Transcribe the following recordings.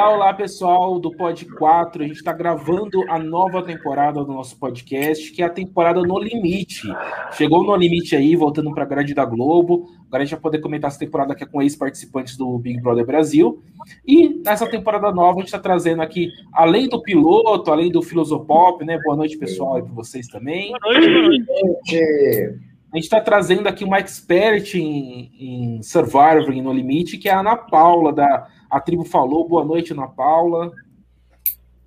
Olá, olá pessoal do Pod 4. A gente está gravando a nova temporada do nosso podcast, que é a temporada No Limite. Chegou No Limite aí, voltando para a grade da Globo. Agora a gente vai poder comentar essa temporada aqui com ex-participantes do Big Brother Brasil. E nessa temporada nova a gente está trazendo aqui, além do piloto, além do Filosopop, né? Boa noite, pessoal, e para vocês também. Boa noite. A gente está trazendo aqui uma expert em, em Survivor e No Limite, que é a Ana Paula, da A Tribo Falou. Boa noite, Ana Paula.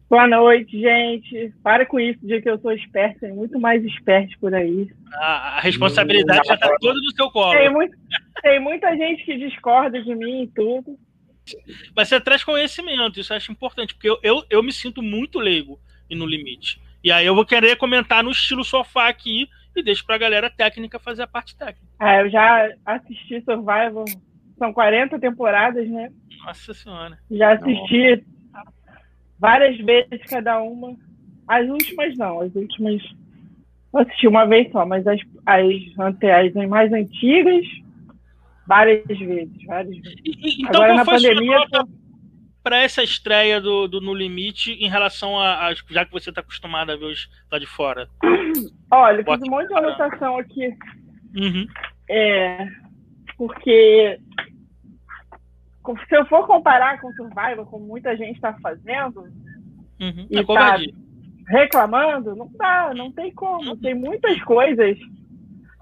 Boa noite, gente. Para com isso, de que eu sou esperto, tem muito mais esperto por aí. a responsabilidade hum, já está toda no seu colo. Tem, muito, tem muita gente que discorda de mim e tudo. Mas você traz conhecimento, isso eu acho importante, porque eu, eu, eu me sinto muito leigo e no limite. E aí eu vou querer comentar no estilo sofá aqui e deixo para a galera técnica fazer a parte técnica. Ah, eu já assisti Survival, são 40 temporadas, né? Nossa Senhora. Já assisti Nossa. várias vezes cada uma. As últimas não, as últimas eu assisti uma vez só, mas as, as, as mais antigas, várias vezes, várias vezes. E, então, Agora na pandemia. Nota para essa estreia do, do, No Limite em relação a, a já que você está acostumado a ver os lá de fora? Olha, fiz um monte de anotação aqui. Uhum. É, porque se eu for comparar com Survivor, como muita gente está fazendo, uhum. e é tá reclamando, não dá, não tem como. Uhum. Tem muitas coisas,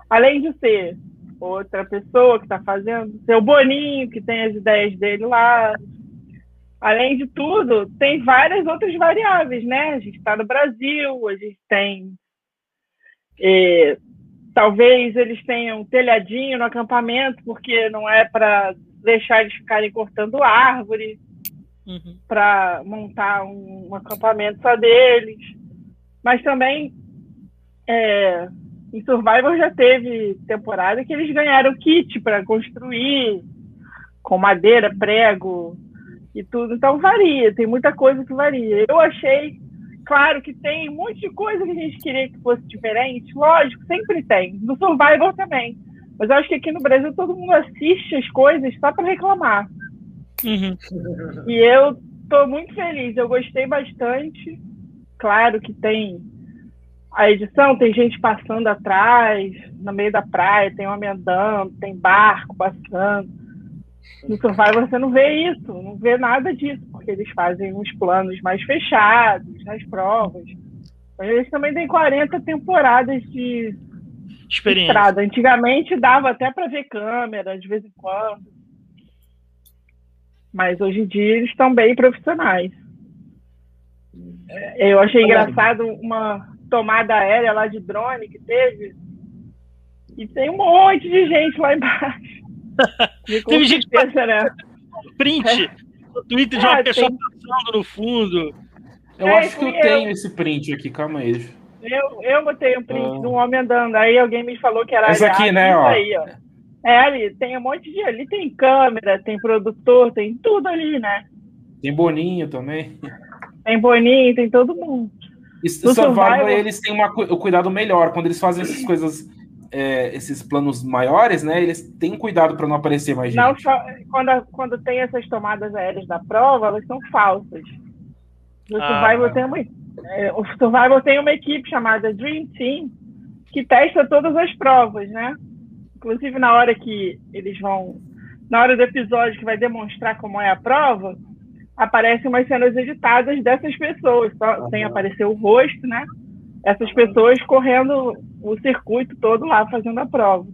além de ser outra pessoa que está fazendo, ser o Boninho, que tem as ideias dele lá, além de tudo, tem várias outras variáveis, né? A gente está no Brasil, a gente tem. É, talvez eles tenham um telhadinho no acampamento, porque não é para deixar eles ficarem cortando árvore, uhum. para montar um, um, acampamento só deles. Mas também, é, em Survivor já teve temporada que eles ganharam kit para construir, com madeira, prego, e tudo. Então varia, tem muita coisa que varia. Eu achei, claro que tem um monte de coisa que a gente queria que fosse diferente, lógico, sempre tem. No Survivor também. Mas eu acho que aqui no Brasil todo mundo assiste as coisas só para reclamar. Uhum. E eu estou muito feliz, eu gostei bastante. Claro que tem a edição, tem gente passando atrás, no meio da praia, tem homem andando, tem barco passando. No Survivor você não vê isso, não vê nada disso, porque eles fazem uns planos mais fechados nas provas. Eles também têm 40 temporadas de Experiência. estrada. Antigamente dava até para ver câmera de vez em quando. Mas hoje em dia eles estão bem profissionais. Eu achei engraçado uma tomada aérea lá de drone que teve. E tem um monte de gente lá embaixo. Teve gente pensa, né? Print no Twitter de uma ah, pessoa tem... passando no fundo. Eu é, acho que eu, eu, tenho esse print aqui, calma aí. Eu, eu botei um print ah. de um homem andando, aí alguém me falou que era. Esse aqui, né? Ó. Aí, ó. É, ali tem um monte de. Ali tem câmera, tem produtor, tem tudo ali, né? Tem Boninho também. Tem Boninho, tem todo mundo. E Survivor, Survivor, eles têm uma, o cuidado melhor. Quando eles fazem essas coisas é, esses planos maiores, né, eles têm cuidado para não aparecer mais gente. Não, quando, quando tem essas tomadas aéreas da prova, elas são falsas. O ah, Survival, tem uma, é, o Survival tem uma equipe chamada Dream Team que testa todas as provas, né? Inclusive na hora que eles vão, na hora do episódio que vai demonstrar como é a prova, aparecem umas cenas editadas dessas pessoas, só, sem aparecer o rosto, né? essas pessoas correndo o circuito todo lá fazendo a prova.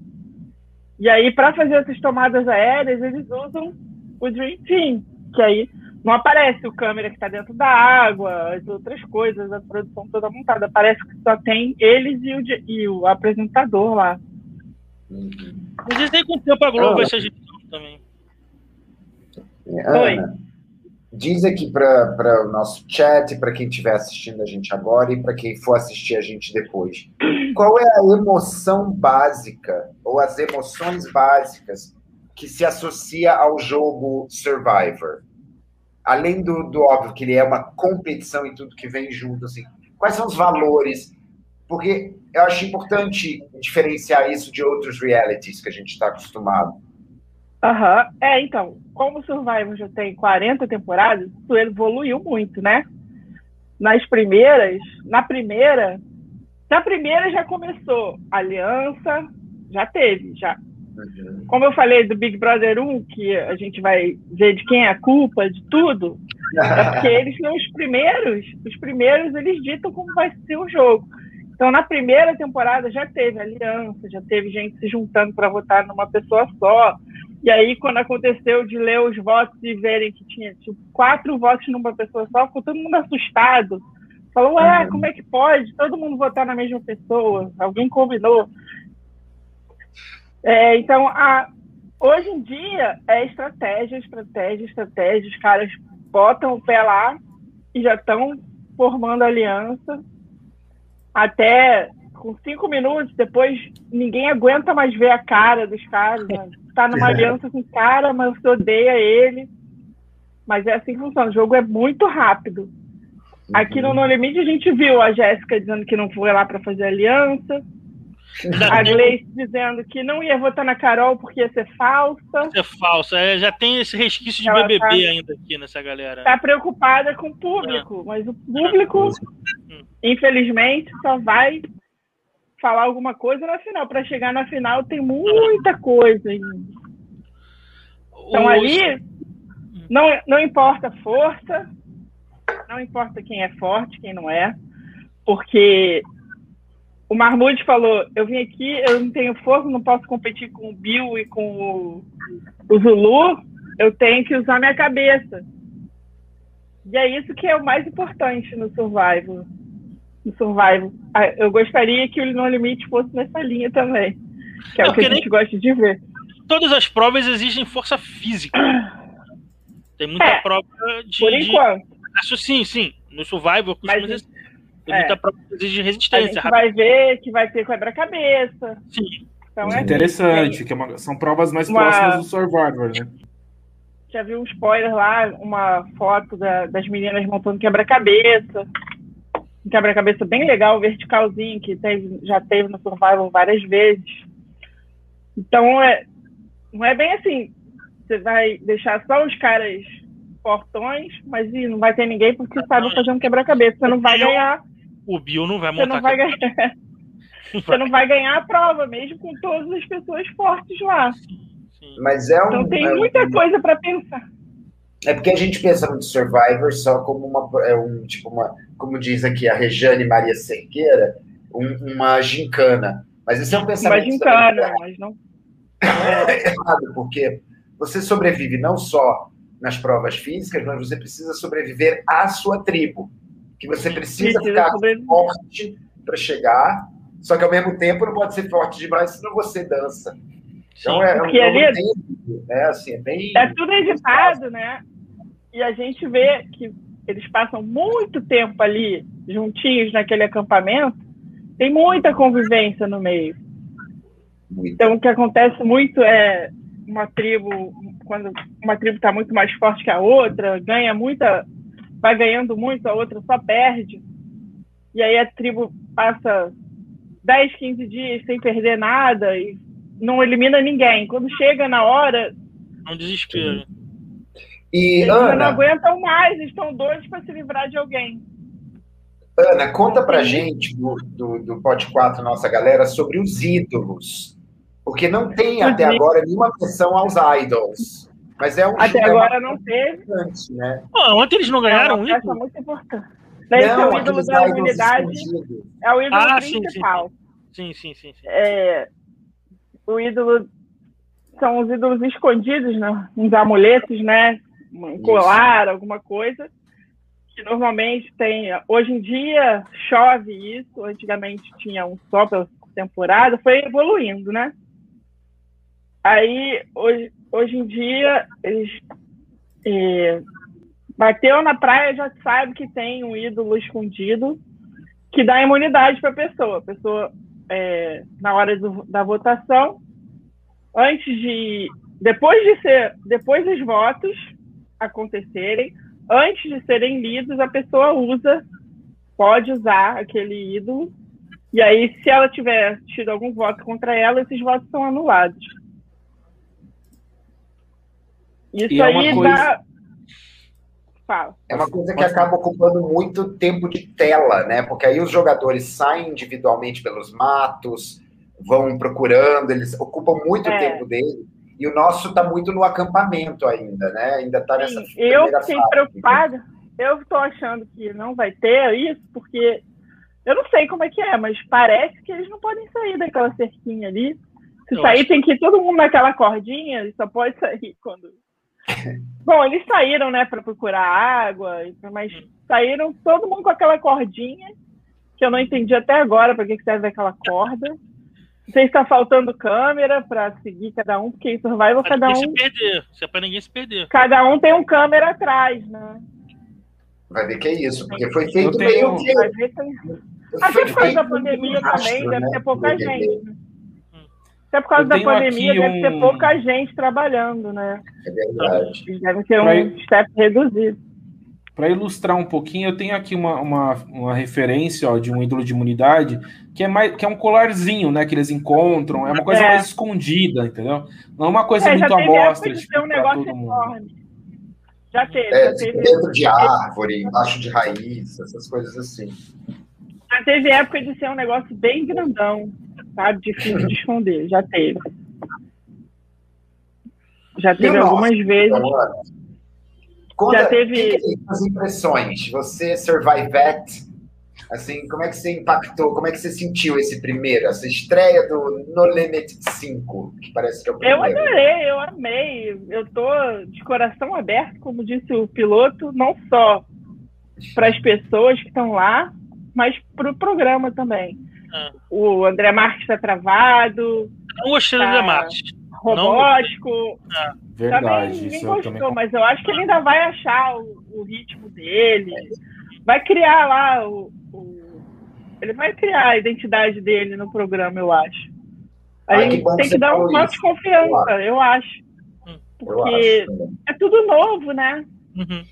E aí, para fazer essas tomadas aéreas, eles usam o Dream Team, que aí não aparece o câmera que está dentro da água, as outras coisas, a produção toda montada. Parece que só tem eles e o, e o apresentador lá. Aí com o tempo a Globo vai ser também. Oi. Diz aqui para o nosso chat, para quem estiver assistindo a gente agora e para quem for assistir a gente depois. Qual é a emoção básica ou as emoções básicas que se associa ao jogo Survivor? Além do, do óbvio que ele é uma competição e tudo que vem junto, assim, quais são os valores? Porque eu acho importante diferenciar isso de outros realities que a gente está acostumado. Aham. Uhum. É, então, como o Survivor já tem 40 temporadas, isso evoluiu muito, né? Nas primeiras, na primeira, na primeira já começou aliança, já teve, já. Como eu falei do Big Brother 1, que a gente vai ver de quem é a culpa de tudo, é porque eles são os primeiros, os primeiros eles ditam como vai ser o jogo. Então, na primeira temporada já teve aliança, já teve gente se juntando para votar numa pessoa só. E aí, quando aconteceu de ler os votos e verem que tinha tipo, quatro votos numa pessoa só, ficou todo mundo assustado. Falou, ué, uhum. como é que pode todo mundo votar na mesma pessoa? Alguém combinou. É, então, a, hoje em dia, é estratégia, estratégia, estratégia. Os caras botam o pé lá e já estão formando aliança. Até com cinco minutos, depois ninguém aguenta mais ver a cara dos caras. Né? Tá numa aliança com o cara, mas você odeia ele. Mas é assim que funciona. O jogo é muito rápido. Aqui no No Limite a gente viu a Jéssica dizendo que não foi lá para fazer aliança. A Gleice dizendo que não ia votar na Carol porque ia ser falsa. Ser falsa. É, já tem esse resquício de Ela BBB tá, ainda aqui nessa galera. Tá preocupada com o público, é. mas o público, hum. infelizmente, só vai falar alguma coisa na final. Para chegar na final tem muita coisa ainda. Então ali não, não importa a força, não importa quem é forte, quem não é, porque o Marmude falou: eu vim aqui, eu não tenho força, não posso competir com o Bill e com o, o Zulu, eu tenho que usar minha cabeça. E é isso que é o mais importante no Survival. No Survival. Ah, eu gostaria que o No Limite fosse nessa linha também. Que é, é o que a gente gosta de ver. Todas as provas exigem força física. Tem muita é, prova de. Por enquanto. De... Sim, sim. No Survival, costuma Mas, dizer tem é. muita prova de resistência. A gente vai ver que vai ter quebra-cabeça. Sim. Então, é Interessante, que é uma, são provas mais uma... próximas do Survivor, né? Já viu um spoiler lá, uma foto da, das meninas montando quebra-cabeça. Um quebra-cabeça bem legal, verticalzinho, que teve, já teve no Survival várias vezes. Então, é, não é bem assim. Você vai deixar só os caras portões, mas ih, não vai ter ninguém porque sabe fazer um quebra-cabeça. Você não vai ganhar o Bill não vai montar. Você não vai ganhar. Você não vai ganhar a prova, mesmo com todas as pessoas fortes lá. Mas é um, então tem é muita um... coisa para pensar. É porque a gente pensa no Survivor só como uma, é um, tipo uma, como diz aqui a Rejane Maria Cerqueira, um, uma gincana. Mas isso é um pensamento. Uma gincana, mas não. É errado, porque você sobrevive não só nas provas físicas, mas você precisa sobreviver à sua tribo que você precisa, ficar forte para chegar, só que ao mesmo tempo não pode ser forte demais, senão você dança. Então é, é um ali, né? Assim, é, bem, é tudo editado, né? E a gente vê que eles passam muito tempo ali juntinhos naquele acampamento, tem muita convivência no meio. Muito. Então o que acontece muito é uma tribo, quando uma tribo está muito mais forte que a outra, ganha muita vai ganhando muito, a outra só perde. E aí a tribo passa 10, 15 dias sem perder nada e não elimina ninguém. Quando chega na hora. É um desespero. E, eles Ana, não aguentam mais, estão doidos para se livrar de alguém. Ana, conta pra gente do, do, do Pote 4, nossa galera, sobre os ídolos. Porque não tem até agora nenhuma menção aos idols. Mas é um Até agora não teve. Né? Pô, ontem eles não ganharam é uma muito importante. Daí não, o ídolo da humanidade é o ídolo ah, principal. Sim, sim, sim. sim, sim. É, o ídolo são os ídolos escondidos, né? Uns amuletos, né? Um colar, isso. alguma coisa. Que normalmente tem. Hoje em dia chove isso. Antigamente tinha um só pela temporada. Foi evoluindo, né? Aí, hoje, hoje em dia, eles. É, bateu na praia, já sabe que tem um ídolo escondido que dá imunidade para a pessoa. A pessoa, é, na hora do, da votação, antes de. Depois de ser. Depois dos votos acontecerem, antes de serem lidos, a pessoa usa, pode usar aquele ídolo. E aí, se ela tiver tido algum voto contra ela, esses votos são anulados. Isso é aí coisa... dá. Fala. É uma coisa que acaba ocupando muito tempo de tela, né? Porque aí os jogadores saem individualmente pelos matos, vão procurando, eles ocupam muito é. tempo dele. E o nosso está muito no acampamento ainda, né? Ainda está nessa. Sim, eu fiquei preocupada. Eu estou achando que não vai ter isso, porque eu não sei como é que é, mas parece que eles não podem sair daquela cerquinha ali. Se eu sair, acho... tem que ir todo mundo naquela cordinha, e só pode sair quando. Bom, eles saíram, né, para procurar água, mas saíram todo mundo com aquela cordinha, que eu não entendi até agora para que serve aquela corda. Não sei se está faltando câmera para seguir cada um, porque em Survival pra cada um. se perder, se é para ninguém se perder. Cada um tem um câmera atrás, né? Vai ver que é isso, porque foi feito tenho... meio que. Vai ver que... Até por causa da pandemia também, né? deve ter pouca gente. Até por causa da pandemia, deve um... ter pouca gente trabalhando, né? É verdade. Deve ter pra... um step reduzido. Para ilustrar um pouquinho, eu tenho aqui uma, uma, uma referência ó, de um ídolo de imunidade que é, mais, que é um colarzinho, né? Que eles encontram, é uma coisa é. mais escondida, entendeu? Não é uma coisa é, muito amostra. Tipo, um negócio enorme. Já teve, é, já teve. Dentro de árvore, embaixo de raiz, essas coisas assim. Já teve época de ser um negócio bem grandão sabe? Difícil de esconder, já teve. Já teve algumas vezes. Conta, já teve. As impressões, você survivette, assim, como é que você impactou, como é que você sentiu esse primeiro, essa estreia do No Limit 5, que parece que é o primeiro? Eu adorei, eu amei. Eu tô de coração aberto, como disse o piloto, não só para as pessoas que estão lá, mas para o programa também. Ah. O André Marques está travado. Não gostei tá do André Marques. Robótico. Ah. Verdade. Ninguém gostou, também... mas eu acho que ele ainda vai achar o, o ritmo dele. Vai criar lá o, o, Ele vai criar a identidade dele no programa, eu acho. A gente tem que dar um voto de confiança, eu acho. Hum. Porque eu acho. é tudo novo, né? Uhum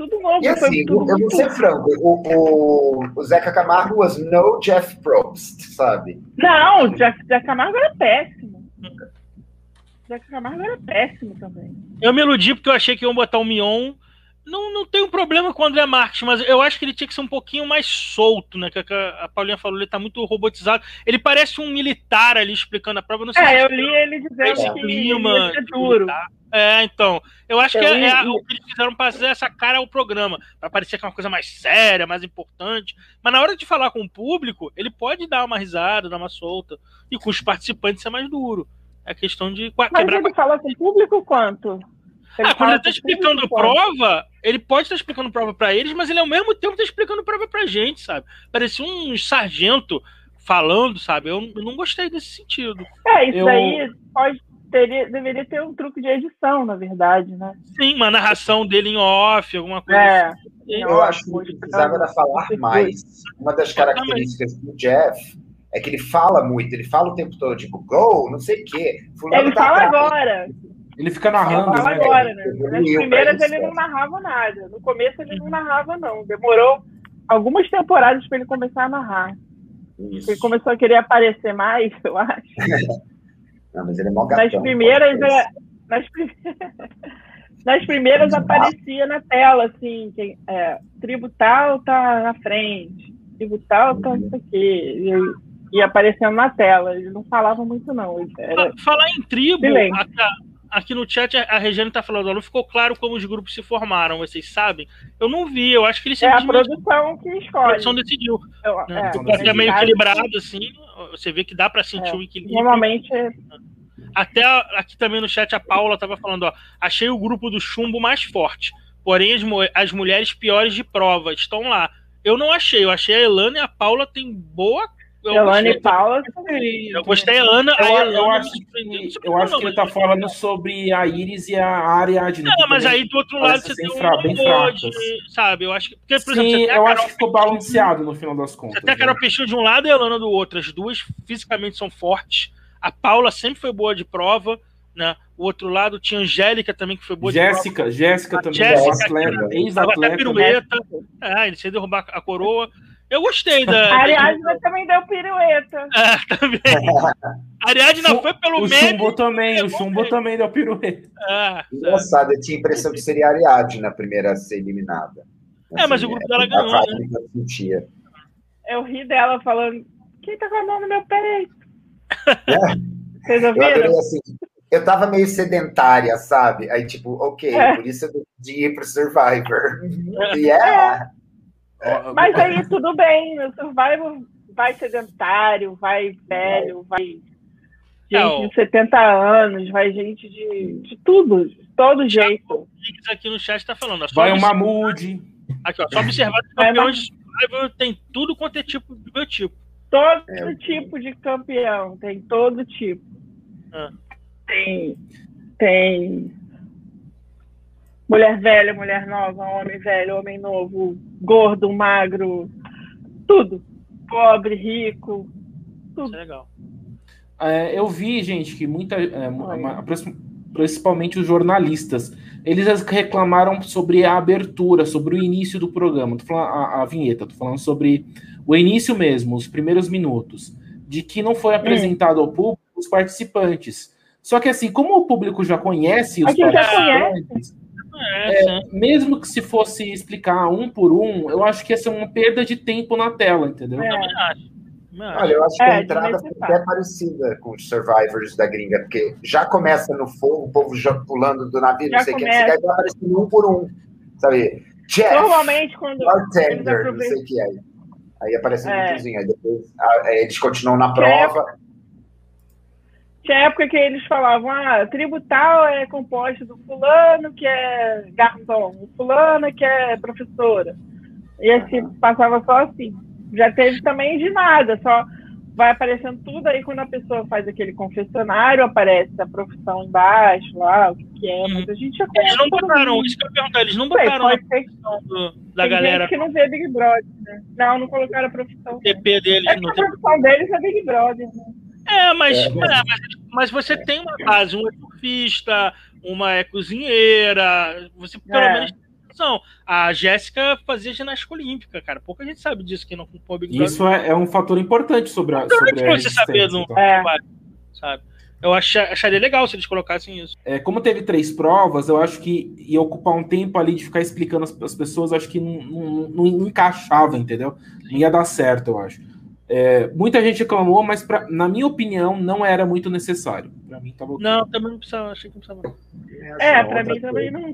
tudo novo. E assim, tudo eu vou ser franco, o, o, o Zeca Camargo was no Jeff Probst, sabe? Não, o Jeff, Jeff Camargo era péssimo. Zeca Camargo era péssimo também. Eu me iludi porque eu achei que iam botar o Mion não, não tem um problema com o André Marques, mas eu acho que ele tinha que ser um pouquinho mais solto, né? Que a, Paulinha falou, ele tá muito robotizado. Ele parece um militar ali explicando a prova. Não sei é, eu li ele dizendo é, que clima, é duro. É, então. Eu acho que é, é, o que eles fizeram para fazer essa cara ao programa, para parecer que é uma coisa mais séria, mais importante. Mas na hora de falar com o público, ele pode dar uma risada, dar uma solta. E com os participantes é mais duro. É questão de Mas quebrar. Ele fala com o público quanto? Ah, quando ele está explicando prova, ele pode estar explicando prova para eles, mas ele ao mesmo tempo está explicando prova pra gente, sabe? Parecia um sargento falando, sabe? Eu, eu não gostei desse sentido. É, isso eu... aí pode teria, deveria ter um truque de edição, na verdade, né? Sim, uma narração dele em off, alguma coisa é, assim. Eu acho que precisava da falar mais. Uma das características do Jeff é que ele fala muito, ele fala o tempo todo, tipo, go, não sei o quê. Ele tá fala agora. Ele fica narrando. Ele né? agora, né? Nas primeiras ele não narrava nada. No começo ele não narrava, não. Demorou algumas temporadas para ele começar a narrar. Isso. Ele começou a querer aparecer mais, eu acho. não, mas ele é mó gatão, Nas primeiras, é, nas, nas primeiras aparecia na tela, assim, que, é, tribo tal tá na frente, tribo tal tá não sei o quê. E, e aparecendo na tela. Ele não falava muito, não. Era... Falar em tribo, aqui no chat a Regina tá falando, não ficou claro como os grupos se formaram, vocês sabem? Eu não vi, eu acho que eles É a produção que escolhe. A produção decidiu. Eu, né? é, é meio equilibrado, assim, você vê que dá para sentir é, um equilíbrio. Normalmente. Até aqui também no chat a Paula tava falando, ó, achei o grupo do chumbo mais forte, porém as, as mulheres piores de prova estão lá. Eu não achei, eu achei a Elana e a Paula tem boa eu Elana e Paula Eu gostei a Ana. Eu, a eu acho que, eu acho que ele tá falando sobre a Iris e a Ariadne. Não, mas aí do outro lado você tem um bem fracas. sabe? Eu acho que. Porque, por Sim, exemplo, eu acho que ficou balanceado no final das contas. Você tem a Carol né? Peixinho de um lado e a Elana do outro. As duas fisicamente são fortes. A Paula sempre foi boa de prova. Né? O outro lado tinha Angélica também, que foi boa Jéssica, de Jéssica também, Jéssica, ex-atleta. Pirueta, é, ele sem derrubar a coroa. Eu gostei da. A Ariadna também deu pirueta. É, também. A Ariadna foi pelo meio. O Chumbo também, o Chumbo também deu pirueta. Ah, Engraçado, eu tinha a impressão que seria a Ariadna a primeira a ser eliminada. Assim, é, mas o grupo dela ganhou. Né? Eu ri dela falando: quem tá com a mão no meu peito? É. Vocês ouviram? Eu adorei assim. Eu tava meio sedentária, sabe? Aí, tipo, ok, é. por isso eu decidi ir pro Survivor. yeah! É. Mas aí tudo bem, o Survivor vai sedentário, vai velho, vai gente de 70 anos, vai gente de, de tudo, de todo jeito. Aqui no chat tá falando. Vai o Mamude. Aqui, ó, só observar que campeões de Survivor tem tudo quanto é tipo do meu tipo. Todo é. tipo de campeão, tem todo tipo. Ah. Tem, tem mulher velha, mulher nova, homem velho, homem novo, gordo, magro, tudo. Pobre, rico, tudo. Isso é legal. É, eu vi, gente, que muita. É, principalmente os jornalistas, eles reclamaram sobre a abertura, sobre o início do programa. Tô falando a, a vinheta, tô falando sobre o início mesmo, os primeiros minutos, de que não foi apresentado ao público os participantes. Só que assim, como o público já conhece os participantes, é, é, mesmo que se fosse explicar um por um, eu acho que ia ser uma perda de tempo na tela, entendeu? É. Olha, eu acho que a é, entrada foi até parecida com os Survivors da gringa, porque já começa no fogo, o povo já pulando do navio, já não sei o que, você vai aparecendo um por um, sabe? Jeff, Normalmente, quando bartender, não sei o que aí. Aí aparece um é. aí depois a, eles continuam na prova. Tinha época que eles falavam, ah, tribo tal é composto do fulano que é garçom, o fulano que é professora. E assim, passava só assim. Já teve também de nada, só vai aparecendo tudo aí quando a pessoa faz aquele confessionário, aparece a profissão embaixo, lá, o que, que é, mas a gente já conhece. Eles não botaram, isso que eu perguntar, eles não botaram Sei, a profissão do, da Tem galera. Gente que não vê Big Brother, né? Não, não colocaram a profissão. O TP deles é não a profissão deles é Big Brother, né? É, mas, é, mas... É, mas, mas, você tem uma base, um é surfista, uma é cozinheira, você pelo é. menos são. A Jéssica fazia ginástica olímpica, cara. Pouca gente sabe disso que não com Big Isso é, é, um fator importante sobre a. Sobre a você saber no então. é. sabe? Eu acharia legal se eles colocassem isso. É, como teve três provas, eu acho que ia ocupar um tempo ali de ficar explicando as, as pessoas, acho que não, não, não, encaixava, entendeu? Não ia dar certo, eu acho. É, muita gente reclamou, mas pra, na minha opinião não era muito necessário. Para mim tava Não, também não precisava, achei que não precisava. É, para mim também não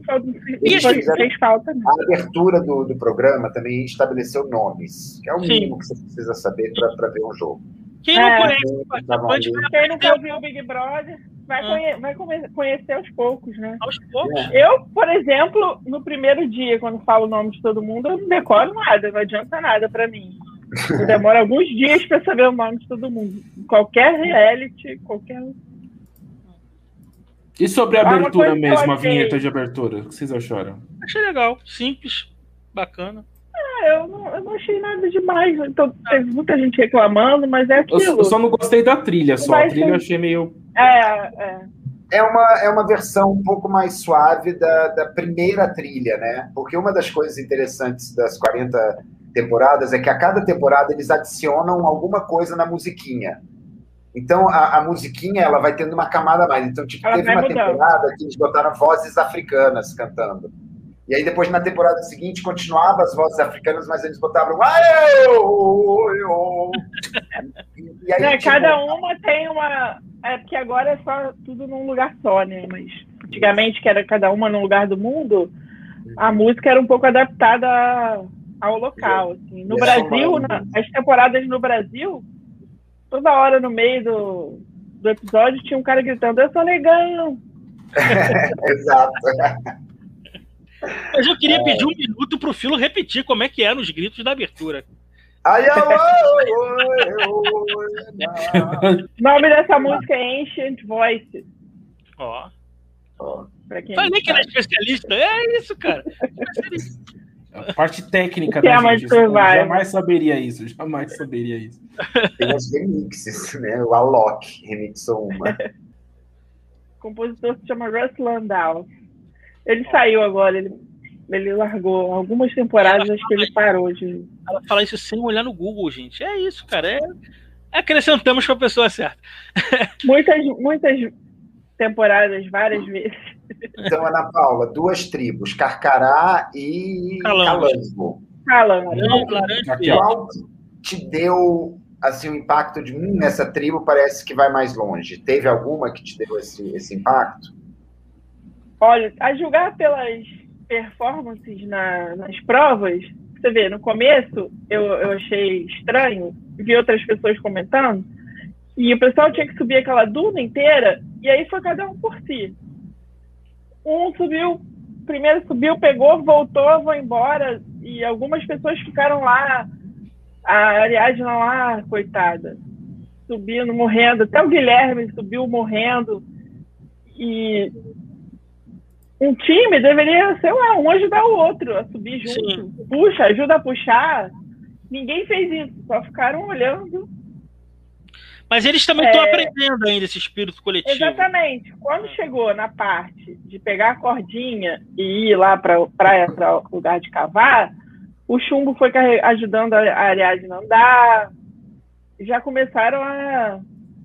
fez falta. Não. A abertura do, do programa também estabeleceu nomes, que é o Sim. mínimo que você precisa saber para ver um jogo. Quem não é, conhece, pode quem nunca viu o Big Brother vai, ah. conhe vai conhecer aos poucos, né? Aos poucos. É. Eu, por exemplo, no primeiro dia, quando falo o nome de todo mundo, eu não decoro nada, não adianta nada para mim. Demora alguns dias para saber o nome de todo mundo. Qualquer reality, qualquer. E sobre a ah, abertura mesmo, a vinheta de abertura? O que vocês acharam? Achei legal, simples, bacana. Ah, eu não, eu não achei nada demais. Então, teve muita gente reclamando, mas é aquilo. Eu, só não gostei da trilha, só. A trilha eu achei meio. É, é. É uma, é uma versão um pouco mais suave da, da primeira trilha, né? Porque uma das coisas interessantes das 40 temporadas é que a cada temporada eles adicionam alguma coisa na musiquinha. Então a, a musiquinha ela vai tendo uma camada a mais. Então tipo, teve uma mudando. temporada que eles botaram vozes africanas cantando. E aí depois na temporada seguinte continuava as vozes africanas, mas eles botavam e aí, é, tipo... cada uma tem uma é porque agora é só tudo num lugar só, né? Mas antigamente que era cada uma num lugar do mundo, a música era um pouco adaptada ao local. Assim. No Brasil, na, as temporadas no Brasil, toda hora no meio do, do episódio tinha um cara gritando: Eu sou legal. Exato. Mas eu queria é. pedir um minuto pro Filo repetir como é que eram os gritos da abertura. o nome dessa música é Ancient Voices. Ó. Oh. Falei que era especialista. É isso, cara. A parte técnica da é gente. Eu jamais saberia isso, jamais saberia isso. Tem os remixes, né? O Alok remixou uma. o compositor se chama Russ Landau. Ele saiu agora, ele ele largou. Algumas temporadas acho que ele parou de. Ela fala isso sem olhar no Google, gente. É isso, cara. É, acrescentamos para a pessoa certa. muitas, muitas temporadas, várias vezes. Então, Ana Paula, duas tribos, Carcará e Calango. Calango. Qual te deu assim, o impacto de um nessa tribo parece que vai mais longe? Teve alguma que te deu esse, esse impacto? Olha, a julgar pelas performances na, nas provas, você vê, no começo eu, eu achei estranho, vi outras pessoas comentando, e o pessoal tinha que subir aquela duna inteira, e aí foi cada um por si. Um subiu, primeiro subiu, pegou, voltou, foi embora, e algumas pessoas ficaram lá a Ariadna lá, coitada, subindo, morrendo. Até o Guilherme subiu morrendo. E um time deveria, sei lá, um ajudar o outro a subir junto. Sim. Puxa, ajuda a puxar. Ninguém fez isso, só ficaram olhando. Mas eles também estão é... aprendendo ainda esse espírito coletivo. Exatamente. Quando chegou na parte de pegar a cordinha e ir lá para praia, para o lugar de cavar, o chumbo foi ajudando a Ariadne a andar. Já começaram a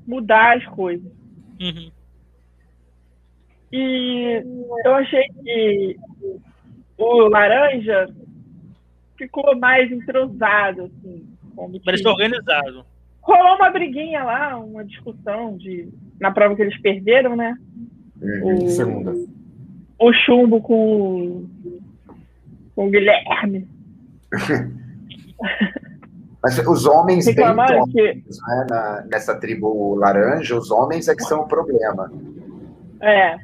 mudar as coisas. Uhum. E eu achei que o laranja ficou mais entrosado, assim. Parece organizado. Rolou uma briguinha lá, uma discussão de na prova que eles perderam, né? Uhum, o, segunda. O chumbo com, com o Guilherme. Mas os homens bem tópicos, que... né, na, nessa tribo laranja, os homens é que são o problema. É.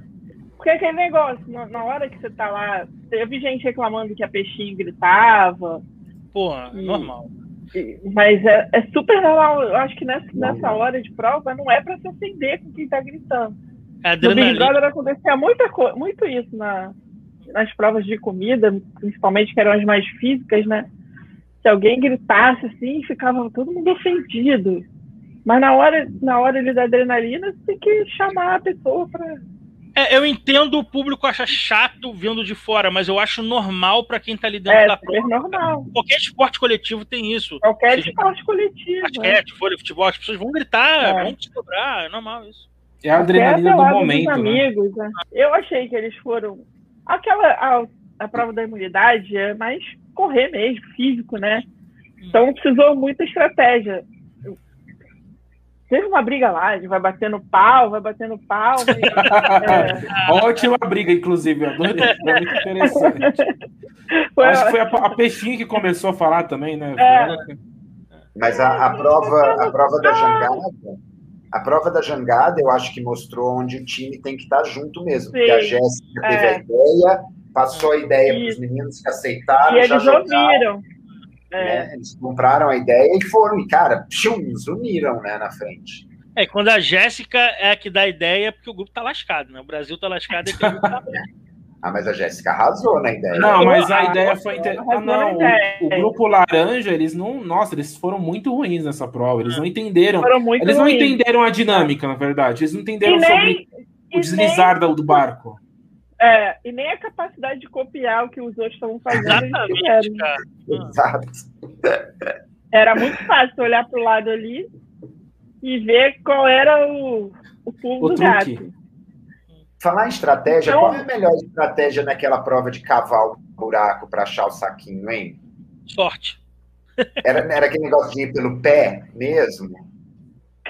Porque aquele negócio, na, na hora que você tá lá, eu vi gente reclamando que a peixinho gritava. Porra, e, normal. Mas é, é, super normal. Eu acho que nessa, nessa hora de prova não é para se ofender com quem tá gritando. É no Big Brother acontecia muita, muito isso na, nas provas de comida, principalmente que eram as mais físicas, né? Se alguém gritasse assim, ficava todo mundo ofendido. Mas na hora, na hora ali da adrenalina, você tem que chamar a pessoa para é, eu entendo o público achar chato vindo de fora, mas eu acho normal para quem tá ali dentro é, da prova. É normal. Qualquer esporte coletivo tem isso. Qualquer seja, esporte coletivo. Basquete, é. folha, futebol, as pessoas vão gritar, é. vão se cobrar, é normal isso. É a adrenalina do momento. Né? Amigos, né? Eu achei que eles foram Aquela, a, a prova da imunidade é mais correr mesmo, físico, né? Então precisou muita estratégia. Teve uma briga lá, a gente vai batendo pau, vai batendo pau. é... Ótima briga, inclusive. É muito interessante. Foi... Acho que foi a, a Peixinha que começou a falar também, né? É. Mas a, a, prova, a prova da jangada, a prova da jangada, eu acho que mostrou onde o time tem que estar junto mesmo. Sim. Porque a Jéssica teve é. a ideia, passou a ideia para os meninos que aceitaram. E eles já ouviram. É. Né? Eles compraram a ideia e foram, e, cara, chums, uniram né, na frente. É, quando a Jéssica é a que dá a ideia, é porque o grupo tá lascado, né? O Brasil tá lascado e o grupo tá Ah, mas a Jéssica arrasou na ideia. Não, mas a ideia foi. Inter... Ah, não, o, o, grupo laranja, eles não. Nossa, eles foram muito ruins nessa prova. Eles não entenderam. Eles não ruins. entenderam a dinâmica, na verdade. Eles não entenderam nem, sobre o deslizar nem, do barco. É, e nem a capacidade de copiar o que os outros estavam fazendo. Exatamente, cara. Exato. Era muito fácil olhar para o lado ali e ver qual era o, o pulo o do truque. gato. Falar em estratégia, então, qual é a melhor estratégia naquela prova de cavar o buraco para achar o saquinho, hein? Sorte. Era, era aquele negócio de ir pelo pé mesmo?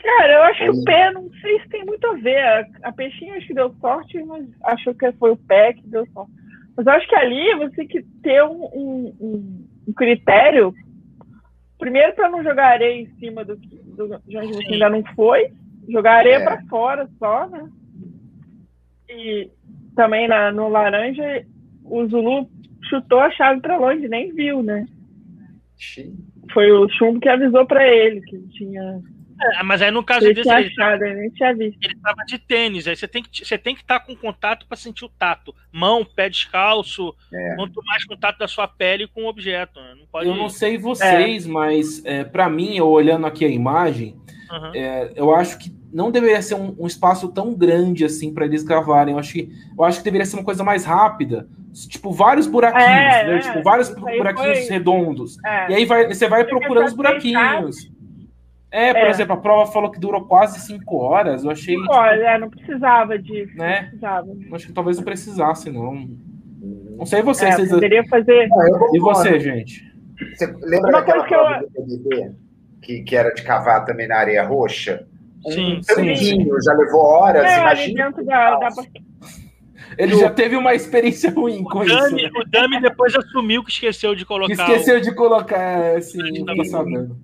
Cara, eu acho que o pé, não sei se tem muito a ver. A, a peixinha acho que deu sorte, mas achou que foi o pé que deu sorte. Mas eu acho que ali você tem que ter um, um, um critério. Primeiro, para não jogar areia em cima do, do, de onde você ainda não foi. Jogar areia é. para fora só, né? E também na, no laranja, o Zulu chutou a chave para longe, nem viu, né? Foi o chumbo que avisou para ele que tinha. É, mas aí no caso desse. Achado, ele, nem tinha visto. ele tava de tênis, aí você tem que você tem que estar tá com contato para sentir o tato. Mão, pé descalço, é. quanto mais contato da sua pele com o objeto. Né? Não pode... Eu não sei vocês, é. mas é, para mim, eu olhando aqui a imagem, uhum. eu acho que não deveria ser um, um espaço tão grande assim para eles gravarem. Eu acho, que, eu acho que deveria ser uma coisa mais rápida. Tipo, vários buraquinhos, é, né? É, tipo, vários buraquinhos foi... redondos. É. E aí vai, você vai procurando os buraquinhos. É, por é. exemplo, a prova falou que durou quase cinco horas. Eu achei. Cinco horas, tipo, é, não precisava disso. Né? precisava. Acho que talvez não precisasse, não. Não sei você. É, vocês... Poderia fazer. e você, gente? Você lembra Uma daquela prova eu... do BBB? Que, que era de cavar também na areia roxa? Sim, um sim. já levou horas. É, imagina. Dentro da, da... Ele já teve uma experiência ruim com isso. Né? O Dami depois assumiu que esqueceu de colocar. esqueceu o... de colocar, assim, não sabendo.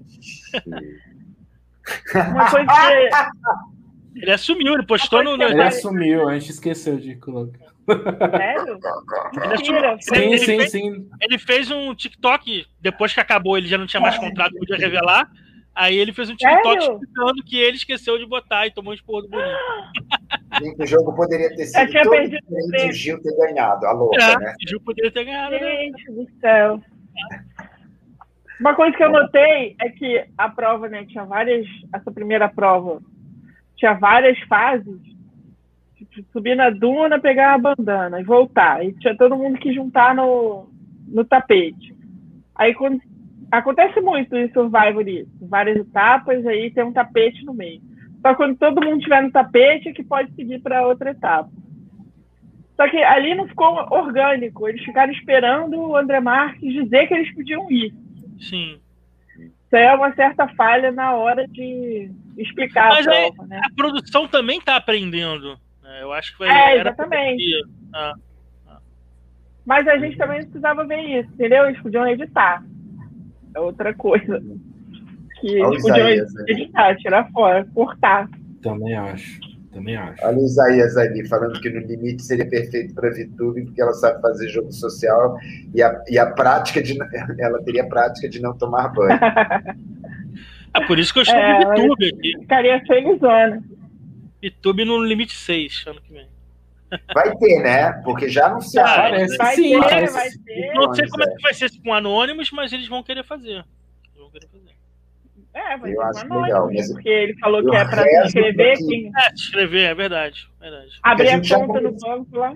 Uma coisa que... Ele assumiu, ele postou no. Ele assumiu, a gente esqueceu de colocar. Sério? Ele sim, ele sim, fez, sim. Ele fez um TikTok, depois que acabou, ele já não tinha mais contrato, podia revelar. Aí ele fez um TikTok Sério? explicando que ele esqueceu de botar e tomou um esporro do Boninho. o jogo poderia ter sido todo diferente o Gil ter ganhado, a louca, é, né? O Gil poderia ter ganhado. Né? Gente né? do céu. Uma coisa que eu notei é que a prova, né, tinha várias. Essa primeira prova tinha várias fases. Tipo, subir na duna, pegar a bandana e voltar. E tinha todo mundo que juntar no, no tapete. Aí quando Acontece muito em Survivor isso. Várias etapas, aí tem um tapete no meio. Só quando todo mundo estiver no tapete é que pode seguir para outra etapa. Só que ali não ficou orgânico. Eles ficaram esperando o André Marques dizer que eles podiam ir. Sim. Isso é uma certa falha na hora de explicar Mas a prova, né? A produção também está aprendendo. Né? Eu acho que vai. É, exatamente. Ah, ah. Mas a gente também precisava ver isso, entendeu? Eles podiam editar é outra coisa. Que eles podiam editar, tirar fora, cortar. Também acho. Também acho. Olha o Isaías ali falando que no limite seria perfeito para a VTube, porque ela sabe fazer jogo social e a, e a prática de. Ela teria prática de não tomar banho. é por isso que eu estou é, no VTube aqui. Ficaria felizona. VTube no limite 6, ano que vem. Vai ter, né? Porque já não se ah, parece vai sim, ter, parece vai ter. Não sei como é que vai ser com Anônimos, mas eles vão querer fazer. Vão querer fazer. É, vai eu ser acho legal, mas porque ele falou que é para se inscrever. Quem... É, se inscrever, é verdade. verdade. Abrir a, a conta no banco lá.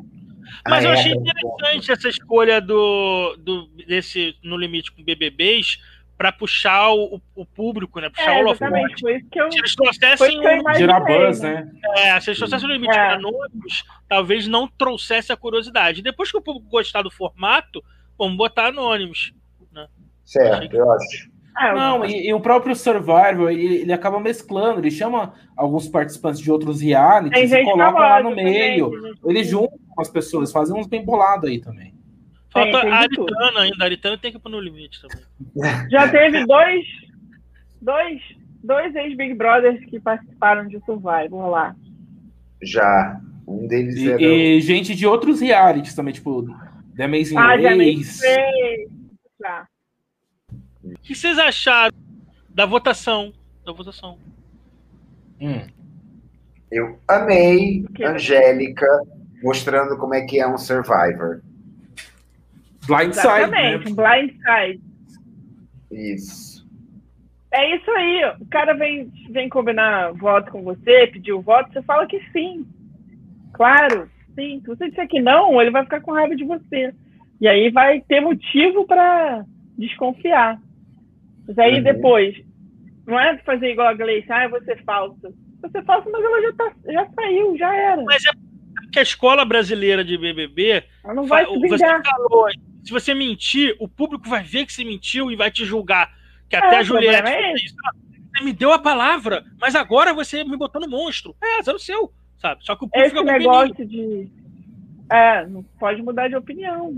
Mas ah, eu achei é, interessante essa escolha do, do desse no limite com BBBs para puxar o, o, público, né? Puxar é, o exatamente, foi isso que eu, se eles trouxessem um... Gerar buzz, né? É, se eles trouxessem o limite é. anônimos, talvez não trouxesse a curiosidade. Depois que o público gostar do formato, vamos botar anônimos. Né? Certo, eu acho. É, não, e, e, o próprio Survivor, ele, ele, acaba mesclando, ele chama alguns participantes de outros realities e coloca lá no meio. Também, ele junta com as pessoas, fazem uns bem bolados aí também. Falta a Aritana ainda. A Aritana tem que pôr no limite também. Já teve dois, dois, dois ex-Big Brothers que participaram de Survivor lá. Já. Um deles e, era... e gente de outros realities também, tipo The Amazing ah, Race. Já. O que vocês acharam da votação? Da votação. Hum. Eu amei Angélica mostrando como é que é um Survivor. Blindside. Exatamente, né? Blindside. Isso. É isso aí. O cara vem, vem combinar voto com você, pedir o voto, você fala que sim. Claro, sim. Se você disser que não, ele vai ficar com raiva de você. E aí vai ter motivo para desconfiar. Mas aí uhum. depois, não é fazer igual a Gleice, ah, você falsa. Você falsa, mas ela já, tá, já saiu, já era. Mas é que a escola brasileira de BBB. Ela não vai se Você falou, se você mentir, o público vai ver que você mentiu e vai te julgar. Que é, até a Juliette é isso. Você me deu a palavra, mas agora você me botou no monstro. É, zero seu, sabe? Só que o público Esse negócio de. É, não pode mudar de opinião.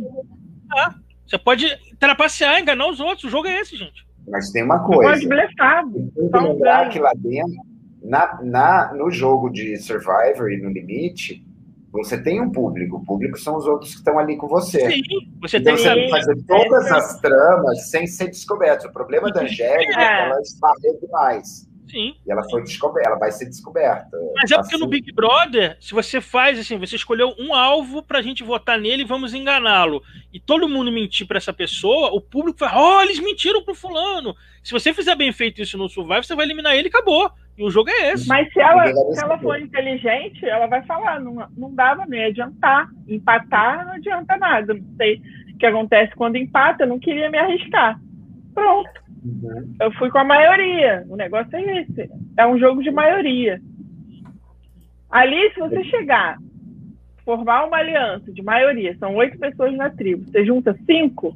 É, você pode trapacear, enganar os outros. O jogo é esse, gente. Mas tem uma coisa. Pode blefar. Tem que lembrar que lá dentro, na, na, no jogo de Survivor e no Limite, você tem um público, o público são os outros que estão ali com você. Sim, você então, tem você fazer todas é, as tramas sem ser descoberto. O problema da Angélica é que é. ela esparrou demais. Sim. E ela foi descoberta, ela vai ser descoberta. Mas é porque assim. no Big Brother, se você faz assim, você escolheu um alvo pra gente votar nele e vamos enganá-lo. E todo mundo mentir para essa pessoa, o público vai, oh, eles mentiram pro fulano. Se você fizer bem feito isso no Survivor, você vai eliminar ele e acabou. E o jogo é esse. Mas se ela, se ela for inteligente, ela vai falar, não, não dava, nem adiantar. Empatar não adianta nada. Não sei o que acontece quando empata, eu não queria me arriscar. Pronto. Uhum. Eu fui com a maioria. O negócio é esse. É um jogo de maioria. Ali, se você chegar, formar uma aliança de maioria, são oito pessoas na tribo, você junta cinco,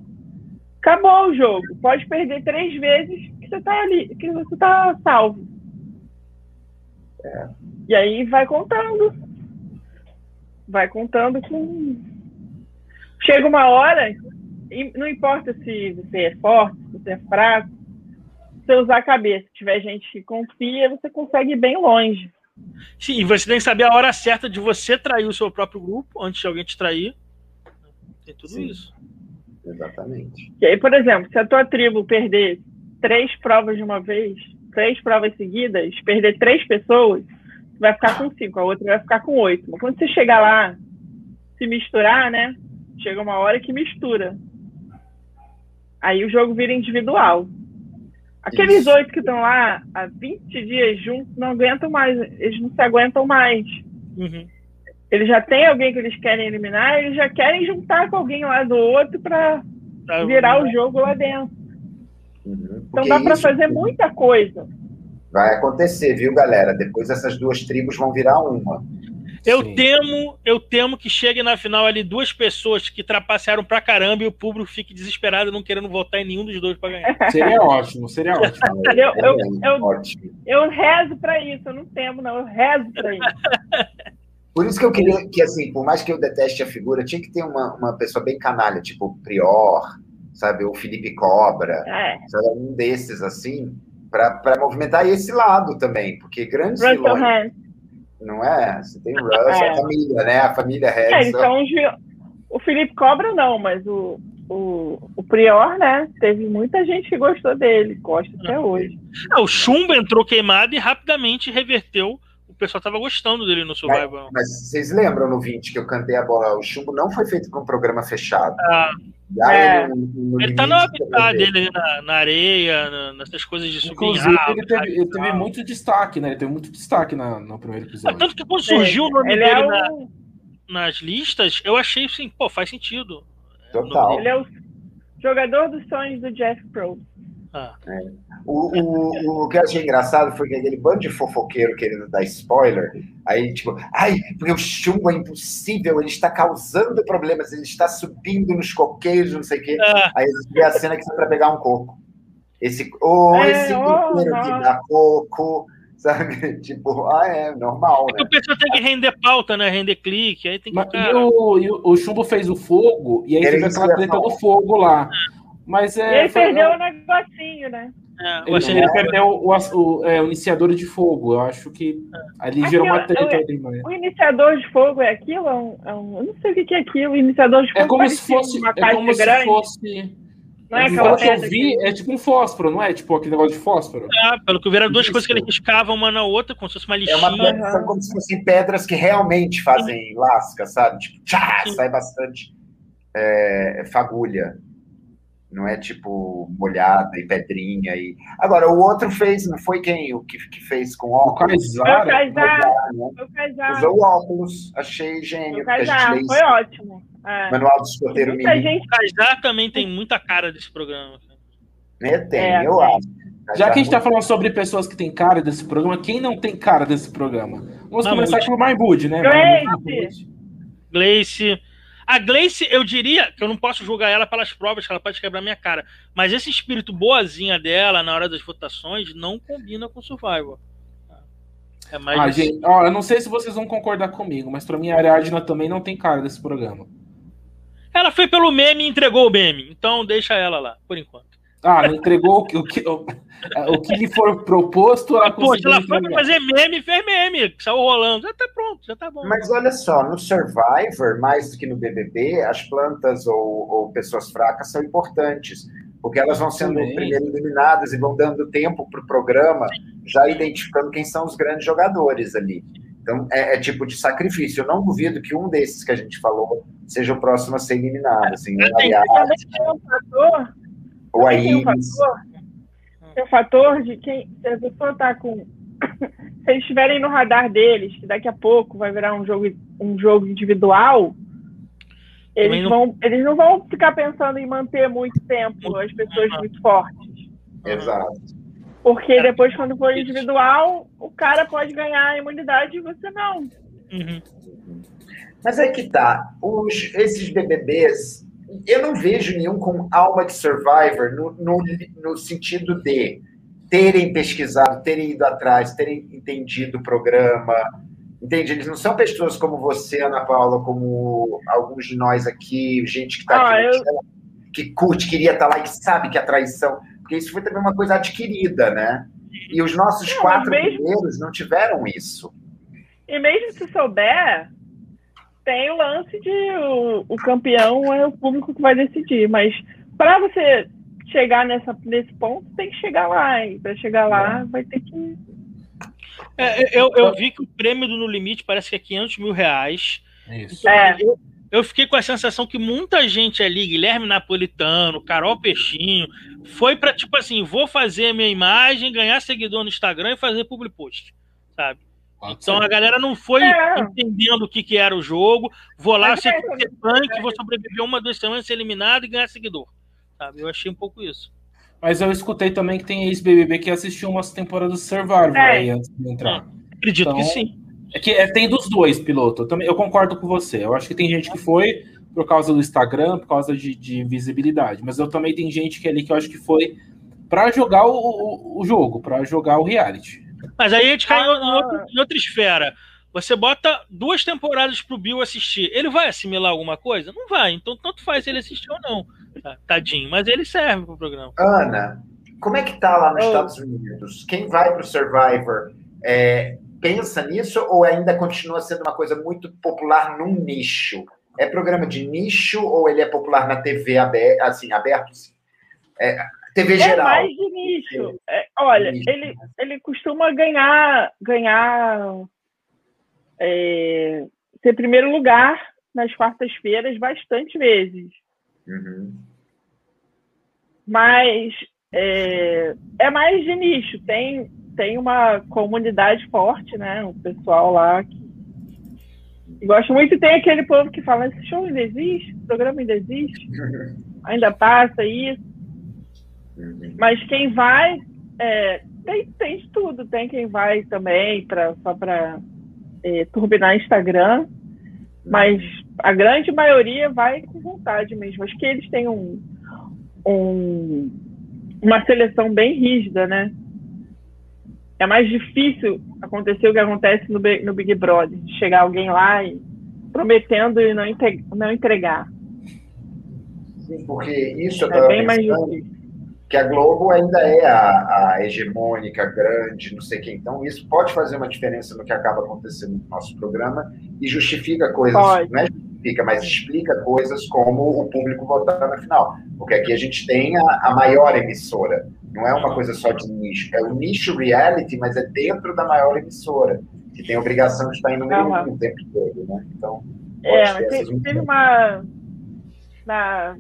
acabou o jogo. Pode perder três vezes que você está ali, que você está salvo. É. E aí vai contando. Vai contando com. Chega uma hora, não importa se você é forte, se você é fraco, se você usar a cabeça, se tiver gente que confia, você consegue ir bem longe. Sim, e você tem que saber a hora certa de você trair o seu próprio grupo antes de alguém te trair. Tem tudo Sim. isso. Exatamente. E aí, por exemplo, se a tua tribo perder três provas de uma vez, três provas seguidas, perder três pessoas, você vai ficar com cinco, a outra vai ficar com oito. Mas quando você chegar lá, se misturar, né? Chega uma hora que mistura. Aí o jogo vira individual. Aqueles oito que estão lá há 20 dias juntos não aguentam mais, eles não se aguentam mais. Uhum. Eles já têm alguém que eles querem eliminar, eles já querem juntar com alguém lá do outro para tá virar o jogo lá dentro. Uhum. Então dá para fazer muita coisa. Vai acontecer, viu, galera? Depois essas duas tribos vão virar uma. Eu Sim. temo, eu temo que chegue na final ali duas pessoas que trapacearam pra caramba e o público fique desesperado não querendo votar em nenhum dos dois para ganhar. Seria ótimo, seria ótimo. eu, eu, eu, eu, rezo para isso, eu não temo, não, eu rezo para isso. Por isso que eu queria que, assim, por mais que eu deteste a figura, tinha que ter uma, uma pessoa bem canalha, tipo o Prior, sabe, o Felipe Cobra, é. sabe, um desses, assim, para movimentar esse lado também, porque grandes vilões não é? Você tem o Russ, é. a família, né? A família Harrison. É, então, o Felipe Cobra não, mas o, o, o Prior, né? Teve muita gente que gostou dele, gosta até hoje. É, o Chumbo entrou queimado e rapidamente reverteu. O pessoal estava gostando dele no Survival. Mas, mas, vocês lembram no 20 que eu cantei a bola? O Chumbo não foi feito para um programa fechado. Ah. É. No, no ele tá no habitat dele, na, na areia, nessas coisas de subir Inclusive, ele teve, ele teve muito destaque, né? Ele teve muito destaque na, no primeiro episódio. Ah, tanto que quando surgiu é, o nome dele é na, nas listas, eu achei assim, pô, faz sentido. Total. Ele é o jogador dos sonhos do Jeff Pro. Ah. É. O, o, o, que eu achei engraçado foi que aquele bando de fofoqueiro querendo dar spoiler, aí tipo, ai, porque o chumbo é impossível, ele está causando problemas, ele está subindo nos coqueiros, não sei o quê. Ah. Aí a vê a cena que você para pegar um coco. Esse, oh, é, esse oh, que dá coco, sabe? Tipo, ah, é normal. É né? o pessoal tem que render pauta, né? Render clique, aí tem que. Mas, e, o, e o Chumbo fez o fogo, e aí teve aquela treta do fogo lá. Mas é. E ele perdeu o um negocinho, né? É, ele, ele perdeu o, o, é, o, iniciador de fogo. Eu acho que ali gerou uma treta. O, o, iniciador de fogo é aquilo? É um, é um, eu não sei o que é aquilo. O iniciador de é fogo é como se fosse uma é como grande. se fosse. Não é aquela que eu vi, que... é tipo um fósforo, não é? Tipo aquele negócio de fósforo. É, pelo que eu vi, eram duas coisas que ele riscava uma na outra, como se fosse uma lixinha. É uma pedra, como se fossem pedras que realmente fazem lasca, sabe? Tipo, tchá, sai bastante é, fagulha não é tipo molhada e pedrinha. E... Agora, o outro fez, não foi quem o que, que fez com óculos? O Kaysar. Né? Usou óculos, achei gênio. O foi ótimo. É. Manual do escoteiro menino. Gente... O também tem muita cara desse programa. É, tem, é, eu acho. Já que a gente está falando sobre pessoas que têm cara desse programa, quem não tem cara desse programa? Vamos Mamute. começar pelo Maibud, né? Gleice. Gleice. A Gleice, eu diria que eu não posso julgar ela pelas provas, que ela pode quebrar minha cara. Mas esse espírito boazinha dela na hora das votações não combina com Survival. É mais ah, gente, ó, eu não sei se vocês vão concordar comigo, mas pra mim a Ariadna também não tem cara desse programa. Ela foi pelo meme e entregou o meme, então deixa ela lá, por enquanto. Ah, não entregou o que, o que, o, o que lhe for proposto. Ela, Pô, ela foi para fazer meme, fez meme, saiu rolando, já tá pronto, já tá bom. Mas olha só, no Survivor, mais do que no BBB, as plantas ou, ou pessoas fracas são importantes, porque elas vão sendo Sim. primeiro eliminadas e vão dando tempo para o programa, já identificando quem são os grandes jogadores ali. Então, é, é, tipo de sacrifício. Eu não duvido que um desses que a gente falou seja o próximo a ser eliminado. Assim, é, um fator ou aí. Tem o fator, tem o fator de quem. Se a pessoa está com se eles estiverem no radar deles, que daqui a pouco vai virar um jogo, um jogo individual, eles, não... Vão, eles não vão ficar pensando em manter muito tempo as pessoas muito fortes. Exato. Porque depois, quando for individual, o cara pode ganhar a imunidade e você não. Uhum. Mas é que tá. Os, esses BBBs, eu não vejo nenhum com alma de Survivor no, no, no sentido de terem pesquisado, terem ido atrás, terem entendido o programa, Entende? Eles não são pessoas como você, Ana Paula, como alguns de nós aqui, gente que está ah, aqui, eu... que curte, queria estar tá lá e sabe que é traição. Porque isso foi também uma coisa adquirida, né? E os nossos não, quatro mesmo... primeiros não tiveram isso. E mesmo se souber, tem o lance de o, o campeão é o público que vai decidir. Mas para você chegar nessa, nesse ponto, tem que chegar lá. E para chegar lá, é. vai ter que é, eu, eu vi que o prêmio do No Limite parece que é 500 mil reais. Isso. É. Eu, eu fiquei com a sensação que muita gente ali, Guilherme Napolitano, Carol Peixinho, foi para tipo assim, vou fazer a minha imagem, ganhar seguidor no Instagram e fazer public post, sabe? Então a galera não foi é. entendendo o que, que era o jogo. Vou lá, ser, ser punk, vou sobreviver uma, duas semanas, ser eliminado e ganhar seguidor. Sabe? Eu achei um pouco isso. Mas eu escutei também que tem ex-BBB que assistiu umas temporadas do Survivor é. aí antes de entrar. Acredito então, que sim. É que é, tem dos dois, piloto. Eu, também, eu concordo com você. Eu acho que tem gente que foi por causa do Instagram, por causa de, de visibilidade. Mas eu também tem gente que é ali que eu acho que foi para jogar o, o, o jogo, para jogar o reality. Mas aí a gente cai ah, em, outra, em outra esfera. Você bota duas temporadas pro Bill assistir. Ele vai assimilar alguma coisa? Não vai. Então, tanto faz ele assistir ou não. Tadinho, mas ele serve pro programa. Ana, como é que tá lá nos oh. Estados Unidos? Quem vai pro Survivor é, pensa nisso ou ainda continua sendo uma coisa muito popular num nicho? É programa de nicho ou ele é popular na TV aberto, assim, aberto? É, TV é geral. É mais de nicho. Olha. Ele, ele costuma ganhar, ganhar é, ter primeiro lugar nas quartas-feiras bastante vezes. Uhum. Mas é, é, mais de nicho. Tem, tem uma comunidade forte, né? O pessoal lá que gosta muito. E tem aquele povo que fala: esse show ainda existe? Esse programa ainda existe? Ainda passa isso? Uhum. Mas quem vai. É, tem, tem de tudo. Tem quem vai também pra, só para é, turbinar Instagram. Mas a grande maioria vai com vontade mesmo. Acho que eles têm um, um, uma seleção bem rígida, né? É mais difícil acontecer o que acontece no, no Big Brother, de chegar alguém lá e prometendo e não, entregar. Sim, porque isso é bem mais difícil que a Globo ainda é a, a, hegemônica, grande, não sei quem. Então, isso pode fazer uma diferença no que acaba acontecendo no nosso programa e justifica coisas, pode. não é justifica, mas explica coisas como o público votar na final. Porque aqui a gente tem a, a maior emissora. Não é uma coisa só de nicho. É o nicho reality, mas é dentro da maior emissora, que tem a obrigação de estar em número uhum. um o tempo todo, né? Então, é, teve, teve uma... Na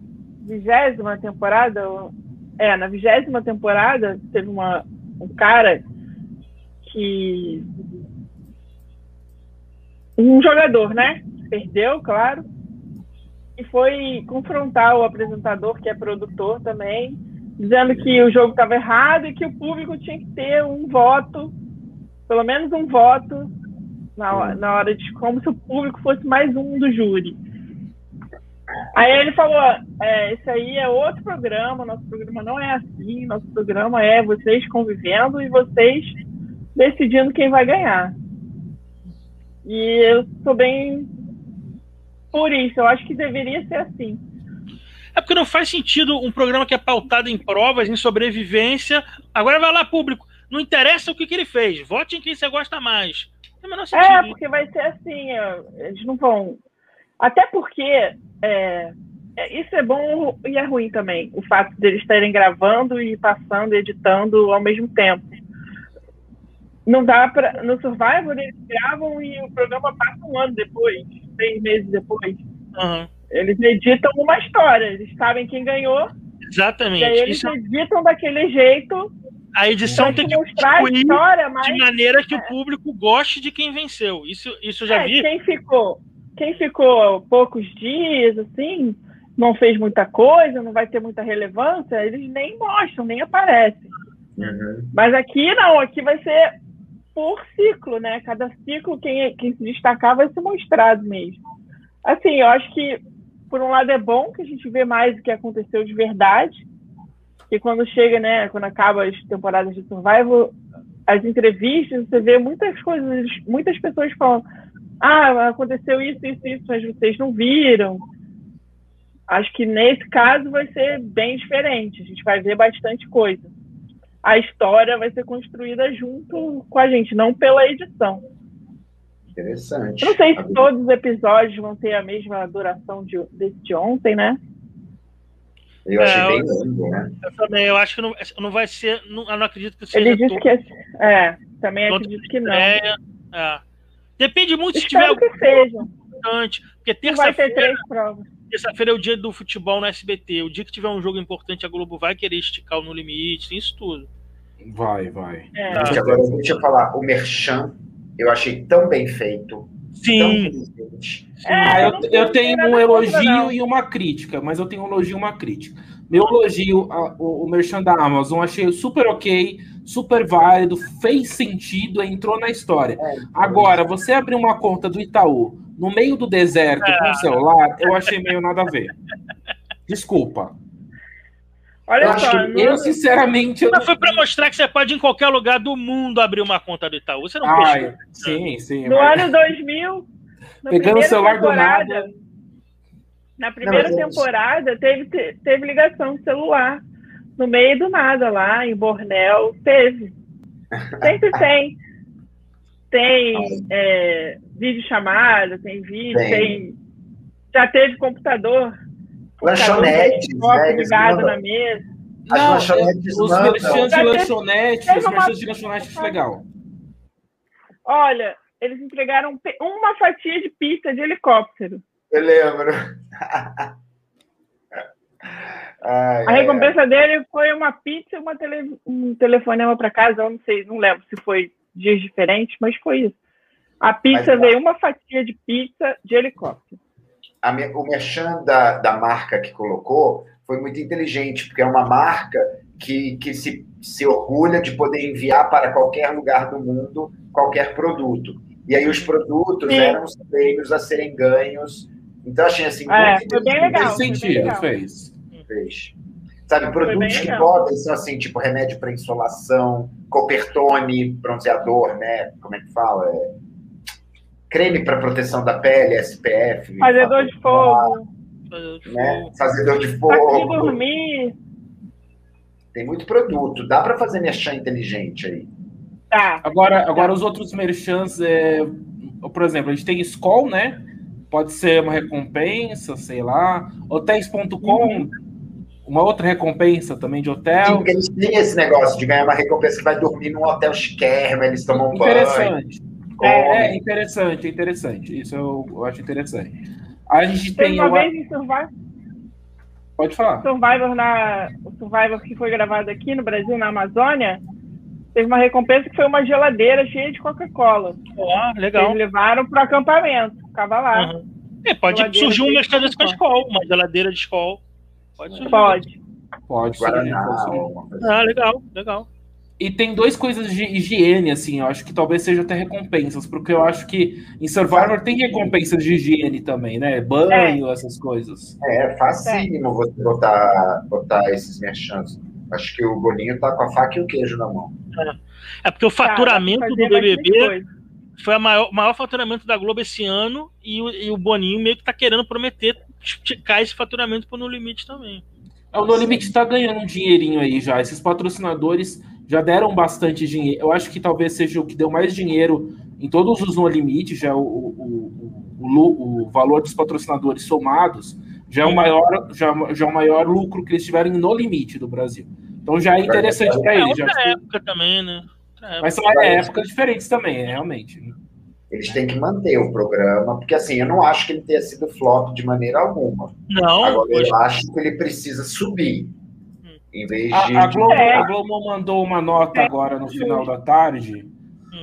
vigésima temporada, é, na vigésima temporada, teve uma, um cara que. Um jogador, né? Perdeu, claro. E foi confrontar o apresentador, que é produtor também, dizendo que o jogo estava errado e que o público tinha que ter um voto, pelo menos um voto, na, na hora de. como se o público fosse mais um do júri. Aí ele falou: é, esse aí é outro programa, nosso programa não é assim, nosso programa é vocês convivendo e vocês decidindo quem vai ganhar. E eu sou bem por isso, eu acho que deveria ser assim. É porque não faz sentido um programa que é pautado em provas, em sobrevivência. Agora vai lá, público. Não interessa o que, que ele fez. Vote em quem você gosta mais. É, porque vai ser assim. Eles não vão. Até porque é, é, isso é bom e é ruim também, o fato deles estarem gravando e passando, editando ao mesmo tempo. Não dá para no Survivor eles gravam e o programa passa um ano depois, seis meses depois. Uhum. Eles editam uma história, eles sabem quem ganhou. Exatamente. E aí eles Isso... editam daquele jeito A edição tem que mostrar a história, mas... de maneira que é. o público goste de quem venceu. Isso, isso já é, vi. Quem ficou, quem ficou poucos dias, assim, não fez muita coisa, não vai ter muita relevância, eles nem mostram, nem aparecem. Uhum. Mas aqui não, aqui vai ser por ciclo, né? Cada ciclo, quem, quem se destacar vai ser mostrado mesmo. Assim, eu acho que, por um lado, é bom que a gente vê mais o que aconteceu de verdade, e quando chega, né, quando acaba as temporadas de Survival, as entrevistas, você vê muitas coisas, muitas pessoas falam, ah, aconteceu isso, isso, isso, mas vocês não viram. Acho que nesse caso vai ser bem diferente, a gente vai ver bastante coisa a história vai ser construída junto com a gente, não pela edição. Interessante. Não sei se todos os episódios vão ter a mesma duração de, desse de ontem, né? Eu achei é, bem longo, né? Eu também, eu acho que não, não vai ser. Não, eu não acredito que seja. Ele disse todo, que é. É, também acredito que não. É, Depende muito Espero se tiver. que seja. Importante, porque terça-feira. Vai ter três provas. Terça-feira é o dia do futebol no SBT. O dia que tiver um jogo importante, a Globo vai querer esticar o No Limite, tem isso tudo. Vai, vai. É. Agora, deixa eu falar, o Merchan, eu achei tão bem feito. Sim. É, eu, eu, tenho um elogio e uma crítica, mas eu tenho um elogio e uma crítica. Meu elogio, a, o, o Merchan da Amazon, achei super ok, super válido, fez sentido, entrou na história. É, Agora, você abrir uma conta do Itaú no meio do deserto com o celular, eu achei meio nada a ver. Desculpa. Olha eu só, não... eu sinceramente. Eu não... Foi para mostrar que você pode em qualquer lugar do mundo abrir uma conta do Itaú. Você não Ai, Sim, sim. No mas... ano 2000. Pegando o celular do nada. Na primeira não, temporada, teve, teve ligação de celular. No meio do nada, lá em Bornel, teve. Sempre tem. Tem é, vídeo chamada, tem vídeo, tem. tem. Já teve computador. Lanchonetes, né? ligado na mesa. As não, lanchonetes os merchantes de lanchonete, os de lanchonete legal. Olha, eles entregaram uma fatia de pizza de helicóptero. Eu lembro. Ai, a recompensa ai. dele foi uma pizza e uma tele, um telefonema para casa. Eu não sei, não lembro se foi dias diferentes, mas foi isso. A pizza mas, veio uma fatia de pizza de helicóptero. A, o merchan da, da marca que colocou foi muito inteligente, porque é uma marca que, que se, se orgulha de poder enviar para qualquer lugar do mundo qualquer produto. E aí os produtos Sim. eram os prêmios a serem ganhos. Então achei assim. É, foi bem legal. Fez sentido, fez. Fez. Sabe, produtos que podem são assim, tipo remédio para insolação, copertone, bronzeador, né? Como é que fala? É... Creme para proteção da pele, SPF. Fazedor de fogo. Né? Fazedor de fogo. Pra dormir. Tem muito produto. Dá para fazer merchan inteligente aí. Tá. Agora, agora os outros merchants, é... por exemplo, a gente tem Skoll, né? Pode ser uma recompensa, sei lá. Hotéis.com, uhum. uma outra recompensa também de hotel. Sim, eles têm esse negócio de ganhar uma recompensa que vai dormir num hotel chiquérrimo, eles tomam Interessante. banho. É, é, interessante, interessante. Isso eu, eu acho interessante. A gente tem. tem uma, vez em Survivor. Pode falar. Survivor na, o Survivor que foi gravado aqui no Brasil, na Amazônia, teve uma recompensa que foi uma geladeira cheia de Coca-Cola. Ah, legal. Eles levaram para o acampamento, ficava lá. Uhum. É, pode geladeira surgir um mercado com a escola, uma geladeira de escola. Pode surgir. Pode. Pode surgir. Ah, legal, legal. E tem duas coisas de higiene, assim, eu acho que talvez seja até recompensas, porque eu acho que em Survivor tem recompensas de higiene também, né? Banho, é. essas coisas. É, é facílimo você botar, botar esses merchants. Acho que o Boninho tá com a faca e o queijo na mão. É, é porque o faturamento Cara, do BBB foi o maior, maior faturamento da Globo esse ano e o, e o Boninho meio que tá querendo prometer esticar esse faturamento pro No Limite também. É, o No Limite tá ganhando um dinheirinho aí já. Esses patrocinadores já deram bastante dinheiro. Eu acho que talvez seja o que deu mais dinheiro em todos os No Limite, já o, o, o, o valor dos patrocinadores somados já é o maior, já, já é o maior lucro que eles tiveram No Limite do Brasil. Então já é interessante para eles. É outra época também, né? Mas são épocas diferentes também, realmente. Eles têm que manter o programa, porque assim, eu não acho que ele tenha sido flop de maneira alguma. Não. Agora, eu acho que ele precisa subir. Em vez de. A, a, Globo, a Globo mandou uma nota agora no final da tarde.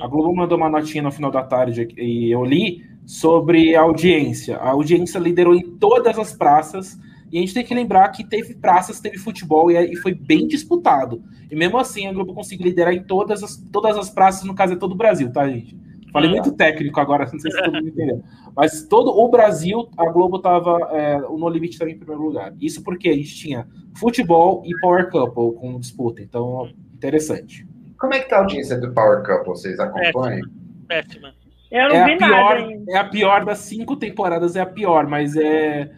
A Globo mandou uma notinha no final da tarde e eu li sobre a audiência. A audiência liderou em todas as praças. E a gente tem que lembrar que teve praças, teve futebol e, foi bem disputado. E mesmo assim a Globo conseguiu liderar em todas as, todas as praças, no caso é todo o Brasil, tá, gente? Falei é. muito técnico agora, não sei se todo mundo entendeu. Mas todo o Brasil, a Globo estava é, no limite também em primeiro lugar. Isso porque a gente tinha futebol e Power Couple com disputa. Então, interessante. Como é que tá a audiência do Power Couple? Vocês acompanham? Péssima. Eu não é vi a pior, ainda. É a pior das cinco temporadas, é a pior, mas é.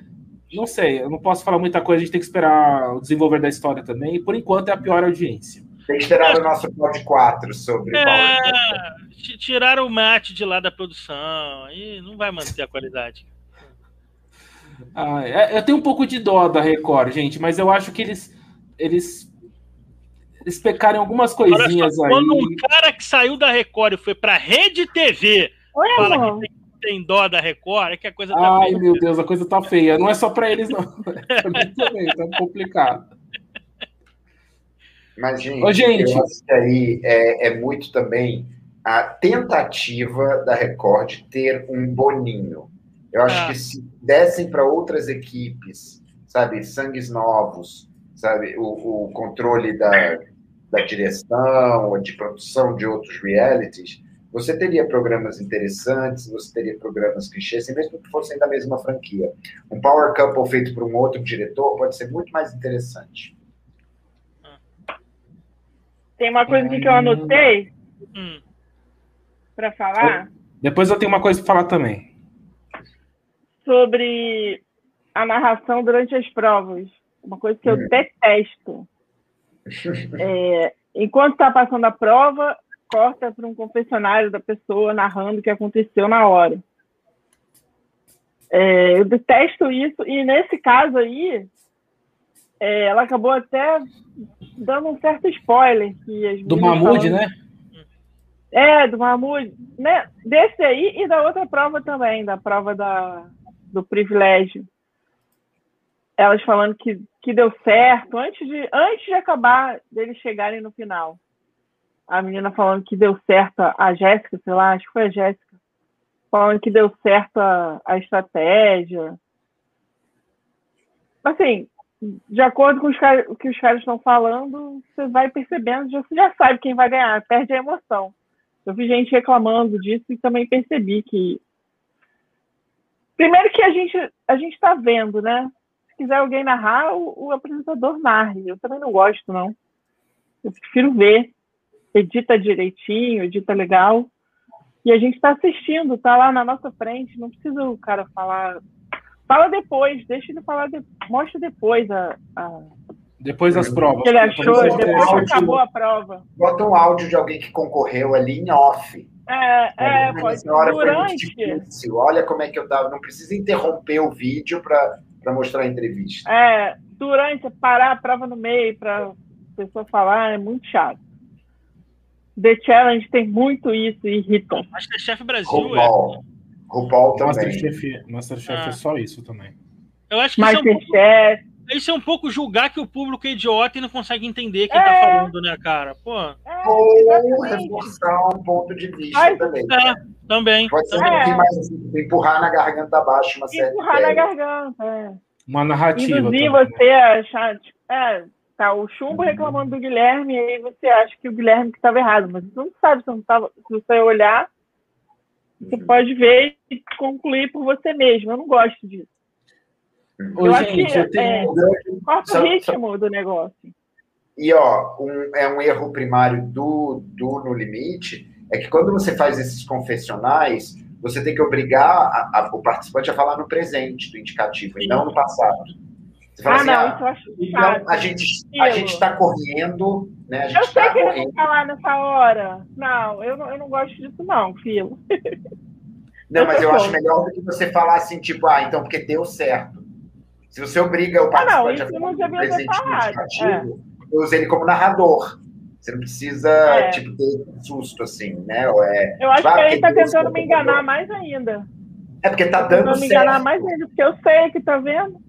Não sei, eu não posso falar muita coisa, a gente tem que esperar o desenvolver da história também. Por enquanto é a pior audiência. Tem que esperar o nosso pod 4 sobre é, Tiraram o mate de lá da produção, aí não vai manter a qualidade. Ah, é, eu tenho um pouco de dó da Record, gente, mas eu acho que eles, eles, eles pecaram algumas coisinhas só, aí. Quando um cara que saiu da Record e foi pra Rede TV fala que tem, tem, dó da Record, é que a coisa tá Ai, feia. meu Deus, a coisa tá feia. Não é só pra eles, não. É também, tá complicado. Mas, gente, Ô, gente. eu acho que aí é, é muito também a tentativa da Record de ter um boninho. Eu acho ah. que se dessem para outras equipes, sabe, sangues novos, sabe, o, o controle da, da direção, de produção de outros realities, você teria programas interessantes, você teria programas que enchessem, mesmo que fossem da mesma franquia. Um Power Couple feito por um outro diretor pode ser muito mais interessante. Tem uma coisa que eu anotei hum. para falar. Depois eu tenho uma coisa para falar também. Sobre a narração durante as provas. Uma coisa que eu hum. detesto. É, enquanto está passando a prova, corta para um confessionário da pessoa narrando o que aconteceu na hora. É, eu detesto isso, e nesse caso aí, é, ela acabou até dando um certo spoiler. Que do Mahmoud, né? É, do Mahmoud. Né? Desse aí e da outra prova também, da prova da, do privilégio. Elas falando que, que deu certo antes de, antes de acabar deles chegarem no final. A menina falando que deu certo, a Jéssica, sei lá, acho que foi a Jéssica, falando que deu certo a, a estratégia. Assim, de acordo com o que os caras estão falando, você vai percebendo, você já sabe quem vai ganhar, perde a emoção. Eu vi gente reclamando disso e também percebi que. Primeiro que a gente a gente está vendo, né? Se quiser alguém narrar, o, o, apresentador narre. Eu também não gosto, não. Eu prefiro ver. Edita direitinho, edita legal. E a gente está assistindo, tá lá na nossa frente. Não precisa o cara falar Fala depois, deixa ele falar, de... mostra depois a, a... Depois das provas. O que ele achou, depois, depois que acabou a prova. Bota um áudio de alguém que concorreu ali em off. É, é, pode. Durante. Difícil. Olha como é que eu tava. Não precisa interromper o vídeo para mostrar a entrevista. É, durante, parar a prova no meio para a pessoa falar é muito chato. The Challenge tem muito isso e irrita. Masterchef Brasil é. RuPaul também. Masterchef, Masterchef ah. é só isso também. Eu acho que Masterchef. Isso é, um pouco, isso é um pouco julgar que o público é idiota e não consegue entender quem tá é. tá falando, né, cara? Pô. É, Ou reforçar um ponto de vista Ai, também. É, também. Pode ser é. mais empurrar na garganta abaixo uma certa Empurrar na garganta, é. Uma narrativa. Induzir você a achar, tipo, é, tá o Chumbo uhum. reclamando do Guilherme e aí você acha que o Guilherme que estava errado, mas você não sabe se, não tava, se você olhar você pode ver e concluir por você mesmo. Eu não gosto disso. Ô, eu gente, acho que eu tenho... é, corta o ritmo do negócio. E ó, um, é um erro primário do, do No Limite, é que quando você faz esses confessionais, você tem que obrigar a, a, o participante a falar no presente do indicativo, Sim. e não no passado. Você fala ah, assim, não, ah, isso eu acho então, a gente a gente está correndo, né? eu sei tá que ele vai falar nessa hora. Não, eu não, eu não gosto disso, não, filho. Não, mas eu acho melhor do que você falar assim, tipo, ah, então porque deu certo. Se você obriga o participante ah, não, a falar um presente é. usa ele como narrador. Você não precisa, é. tipo, ter um susto, assim, né? É, eu acho que ele está tentando me enganar mais ainda. É porque tá dando certo. me enganar mais ainda, porque eu sei que tá vendo.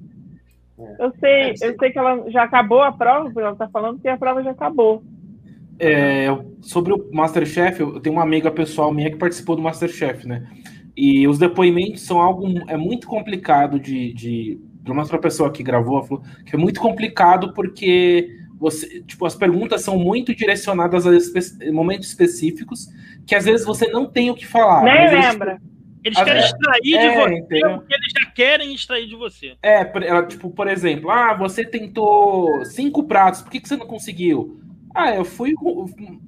Eu sei, eu sei que ela já acabou a prova, ela está falando que a prova já acabou. É, sobre o Masterchef, eu tenho uma amiga pessoal minha que participou do Masterchef, né? E os depoimentos são algo é muito complicado de, de pelo menos para a pessoa que gravou, falou que é muito complicado porque você, tipo, as perguntas são muito direcionadas a espe momentos específicos que às vezes você não tem o que falar. Nem lembra. Eles, querem extrair é, de você entendeu? eles já querem extrair de você. É, tipo, por exemplo, ah, você tentou cinco pratos, por que, que você não conseguiu? Ah, eu fui,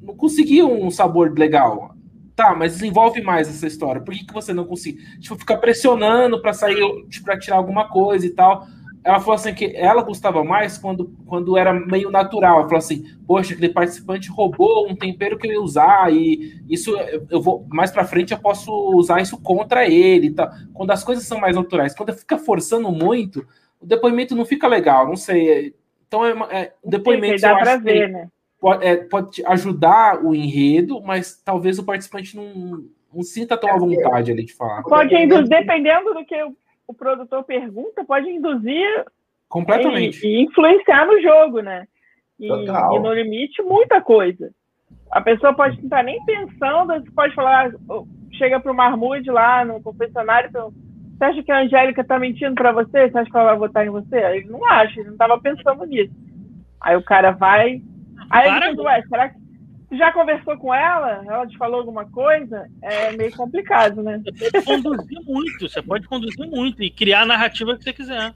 não consegui um sabor legal. Tá, mas desenvolve mais essa história. Por que, que você não conseguiu? Tipo, ficar pressionando para sair, tipo, para tirar alguma coisa e tal ela falou assim que ela gostava mais quando, quando era meio natural. Ela falou assim: Poxa, aquele participante roubou um tempero que eu ia usar, e isso eu vou mais para frente eu posso usar isso contra ele. Tá? Quando as coisas são mais naturais, quando fica forçando muito, o depoimento não fica legal. Não sei. Então, é, é o depoimento Sim, dá para ver, né? Pode, é, pode ajudar o enredo, mas talvez o participante não, não sinta tão à vontade ali de falar. Pode dependendo do que o produtor pergunta pode induzir completamente e, e influenciar no jogo, né? E, e, no limite muita coisa. A pessoa pode não estar nem pensando, você pode falar, chega para o Marmude lá no confessionário, você acha que a Angélica está mentindo para você? Você acha que ela vai votar em você? Ele não acha, ele não estava pensando nisso. Aí o cara vai. Aí ele pensa, ué, será que já conversou com ela? Ela te falou alguma coisa? É meio complicado, né? Você pode conduzir muito, você pode conduzir muito e criar a narrativa que você quiser.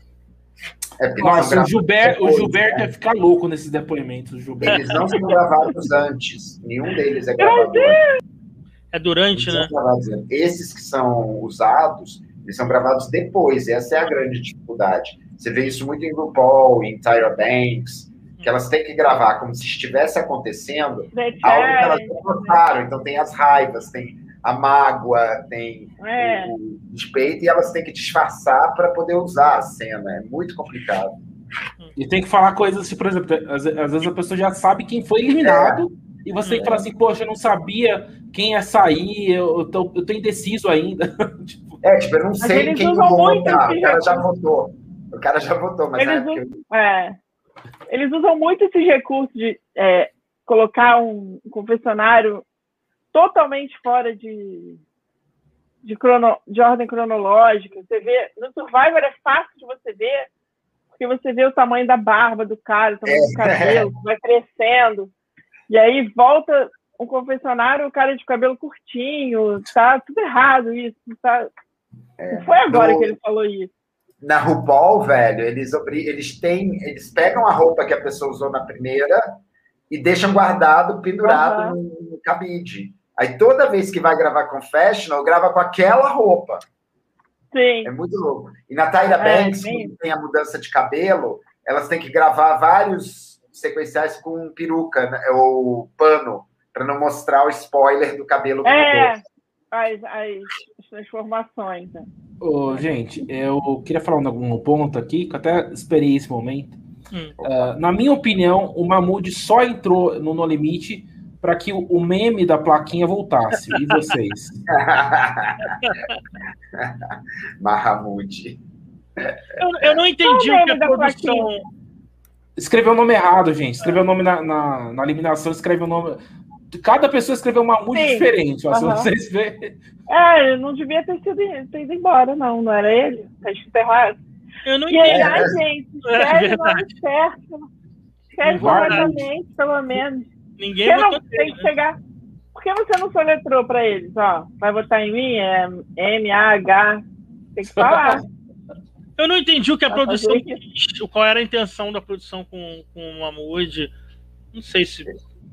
É Nossa, o Gilberto, o Gilberto né? ia ficar louco nesses depoimentos. Gilberto. Eles não são gravados antes. Nenhum deles é gravado antes. É durante, né? Esses que são usados, eles são gravados depois. Essa é a grande dificuldade. Você vê isso muito em RuPaul, em Tyra Banks, que elas têm que gravar como se estivesse acontecendo algo que elas não notaram. Então tem as raivas, tem a mágoa, tem é. o despeito, e elas têm que disfarçar para poder usar a cena. É muito complicado. E tem que falar coisas assim, por exemplo, às, às vezes a pessoa já sabe quem foi eliminado, é. e você tem que falar assim, poxa, eu não sabia quem ia sair, eu, tô, eu tô indeciso ainda. tipo, é, tipo, eu não sei quem vai votar, o cara já votou. O cara já votou, mas eles é, usam, é eles usam muito esses recursos de é, colocar um confessionário totalmente fora de, de, crono, de ordem cronológica. Você vê, no Survivor é fácil de você ver, porque você vê o tamanho da barba do cara, o tamanho é. do cabelo, vai crescendo. E aí volta um confessionário, o cara de cabelo curtinho, tá tudo errado isso. Tá... É, Não foi agora no... que ele falou isso na RuPaul, velho, eles, eles têm, eles pegam a roupa que a pessoa usou na primeira e deixam guardado, pendurado uhum. no, no cabide. Aí toda vez que vai gravar Confessional, grava com aquela roupa. Sim. É muito louco. E na Tyra é, Banks, quando tem a mudança de cabelo, elas têm que gravar vários sequenciais com peruca né, ou pano, para não mostrar o spoiler do cabelo. É, as, as transformações. Né? Oh, gente, eu queria falar um, um ponto aqui, que eu até esperei esse momento. Hum. Uh, na minha opinião, o Mahmoud só entrou no No Limite para que o, o, meme da plaquinha voltasse. E vocês? Mahmoud. Eu, eu, não entendi o que a produção. Escreveu o nome errado, gente. Escreveu o nome na, na, na eliminação, escreveu o nome cada pessoa escreveu uma música diferente, ó, uhum. se vocês verem. É, não devia ter sido ter ido embora, não, não era ele. Tá enterrado. Eu não entendi. E aí, gente, escreve o nome certo. Escreve corretamente, pelo menos. Ninguém você não tem que chegar. Por que você não soletrou para eles? Ó, vai votar em mim? É M-A-H. Tem que falar. Eu não entendi o que a produção qual era a intenção da produção com, com o Mahmoud. Não sei se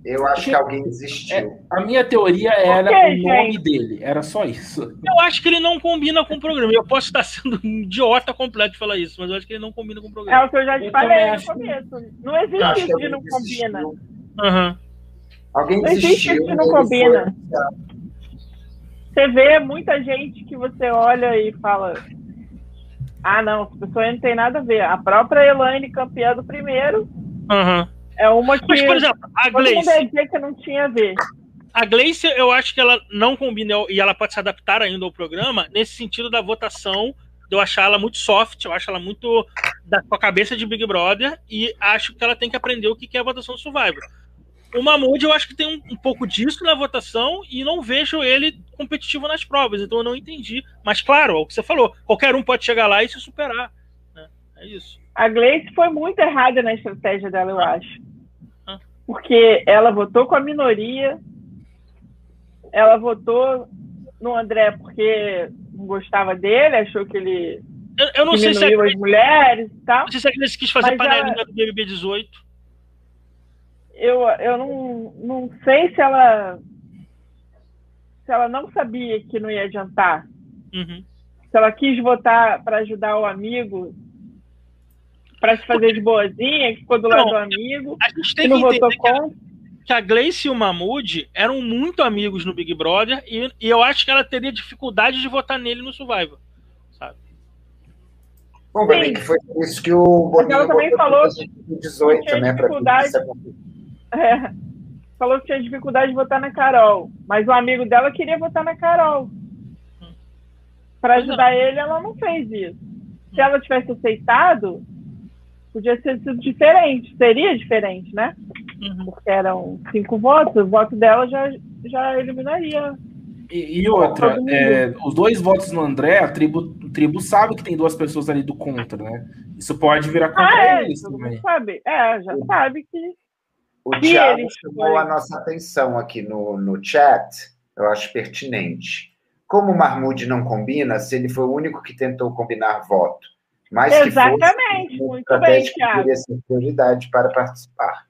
eu acho que alguém desistiu. É, a minha teoria era o nome gente? dele, era só isso. Eu acho que ele não combina com o programa. Eu posso estar sendo um idiota completo de falar isso, mas eu acho que ele não combina com o programa. É o que eu já te eu falei no começo. Não existe isso de não combina. Uhum. Alguém não existe isso de não combina. Você vê muita gente que você olha e fala. Ah, não, essa pessoa não tem nada a ver. A própria Elaine, campeã do primeiro, uhum. É uma que. Mas, por exemplo, a Gleice. que não tinha a ver. A Gleice, eu acho que ela não combina e ela pode se adaptar ainda ao programa nesse sentido da votação eu achar ela muito soft, eu acho ela muito da, com a cabeça de Big Brother e acho que ela tem que aprender o que é a votação Survivor. O Mahmoud, eu acho que tem um, um, pouco disso na votação e não vejo ele competitivo nas provas, então eu não entendi. Mas, claro, é o que você falou, qualquer um pode chegar lá e se superar. Né? É isso. A Gleice foi muito errada na estratégia dela, eu acho. Ah. Porque ela votou com a minoria, ela votou no André porque não gostava dele, achou que ele eu, eu não sei se é as mulheres e tal. Não sei se a Gleice quis fazer panelinha ela... do BBB 18 eu, eu não, não sei se ela se ela não sabia que não ia adiantar. Uhum. Se ela quis votar para ajudar o amigo, para se fazer de boazinha, que ficou do lado do amigo, a gente tem que não votou contra. Que a Gleice e o Mahmoud eram muito amigos no Big Brother e, e, eu acho que ela teria dificuldade de votar nele no Survivor, sabe? Bom, mim que foi isso que o Boninho ela também falou 18, né? Dificuldade... Pra é, falou que tinha dificuldade de votar na Carol, mas o amigo dela queria votar na Carol. Para ajudar ele, ela não fez isso. Se ela tivesse aceitado, podia ter sido diferente, seria diferente, né? Uhum. Porque eram cinco votos, o voto dela já, já eliminaria. E, e outra, é, os dois votos no André, a tribo, a tribo sabe que tem duas pessoas ali do contra, né? Isso pode virar contra ah, é, eles também. Sabe. É, já sabe que o que Thiago chamou foi? a nossa atenção aqui no, no chat, eu acho pertinente. Como o Marmude não combina, se ele foi o único que tentou combinar voto. Mas Exatamente, que fosse, muito bem, Thiago. Ser prioridade para participar.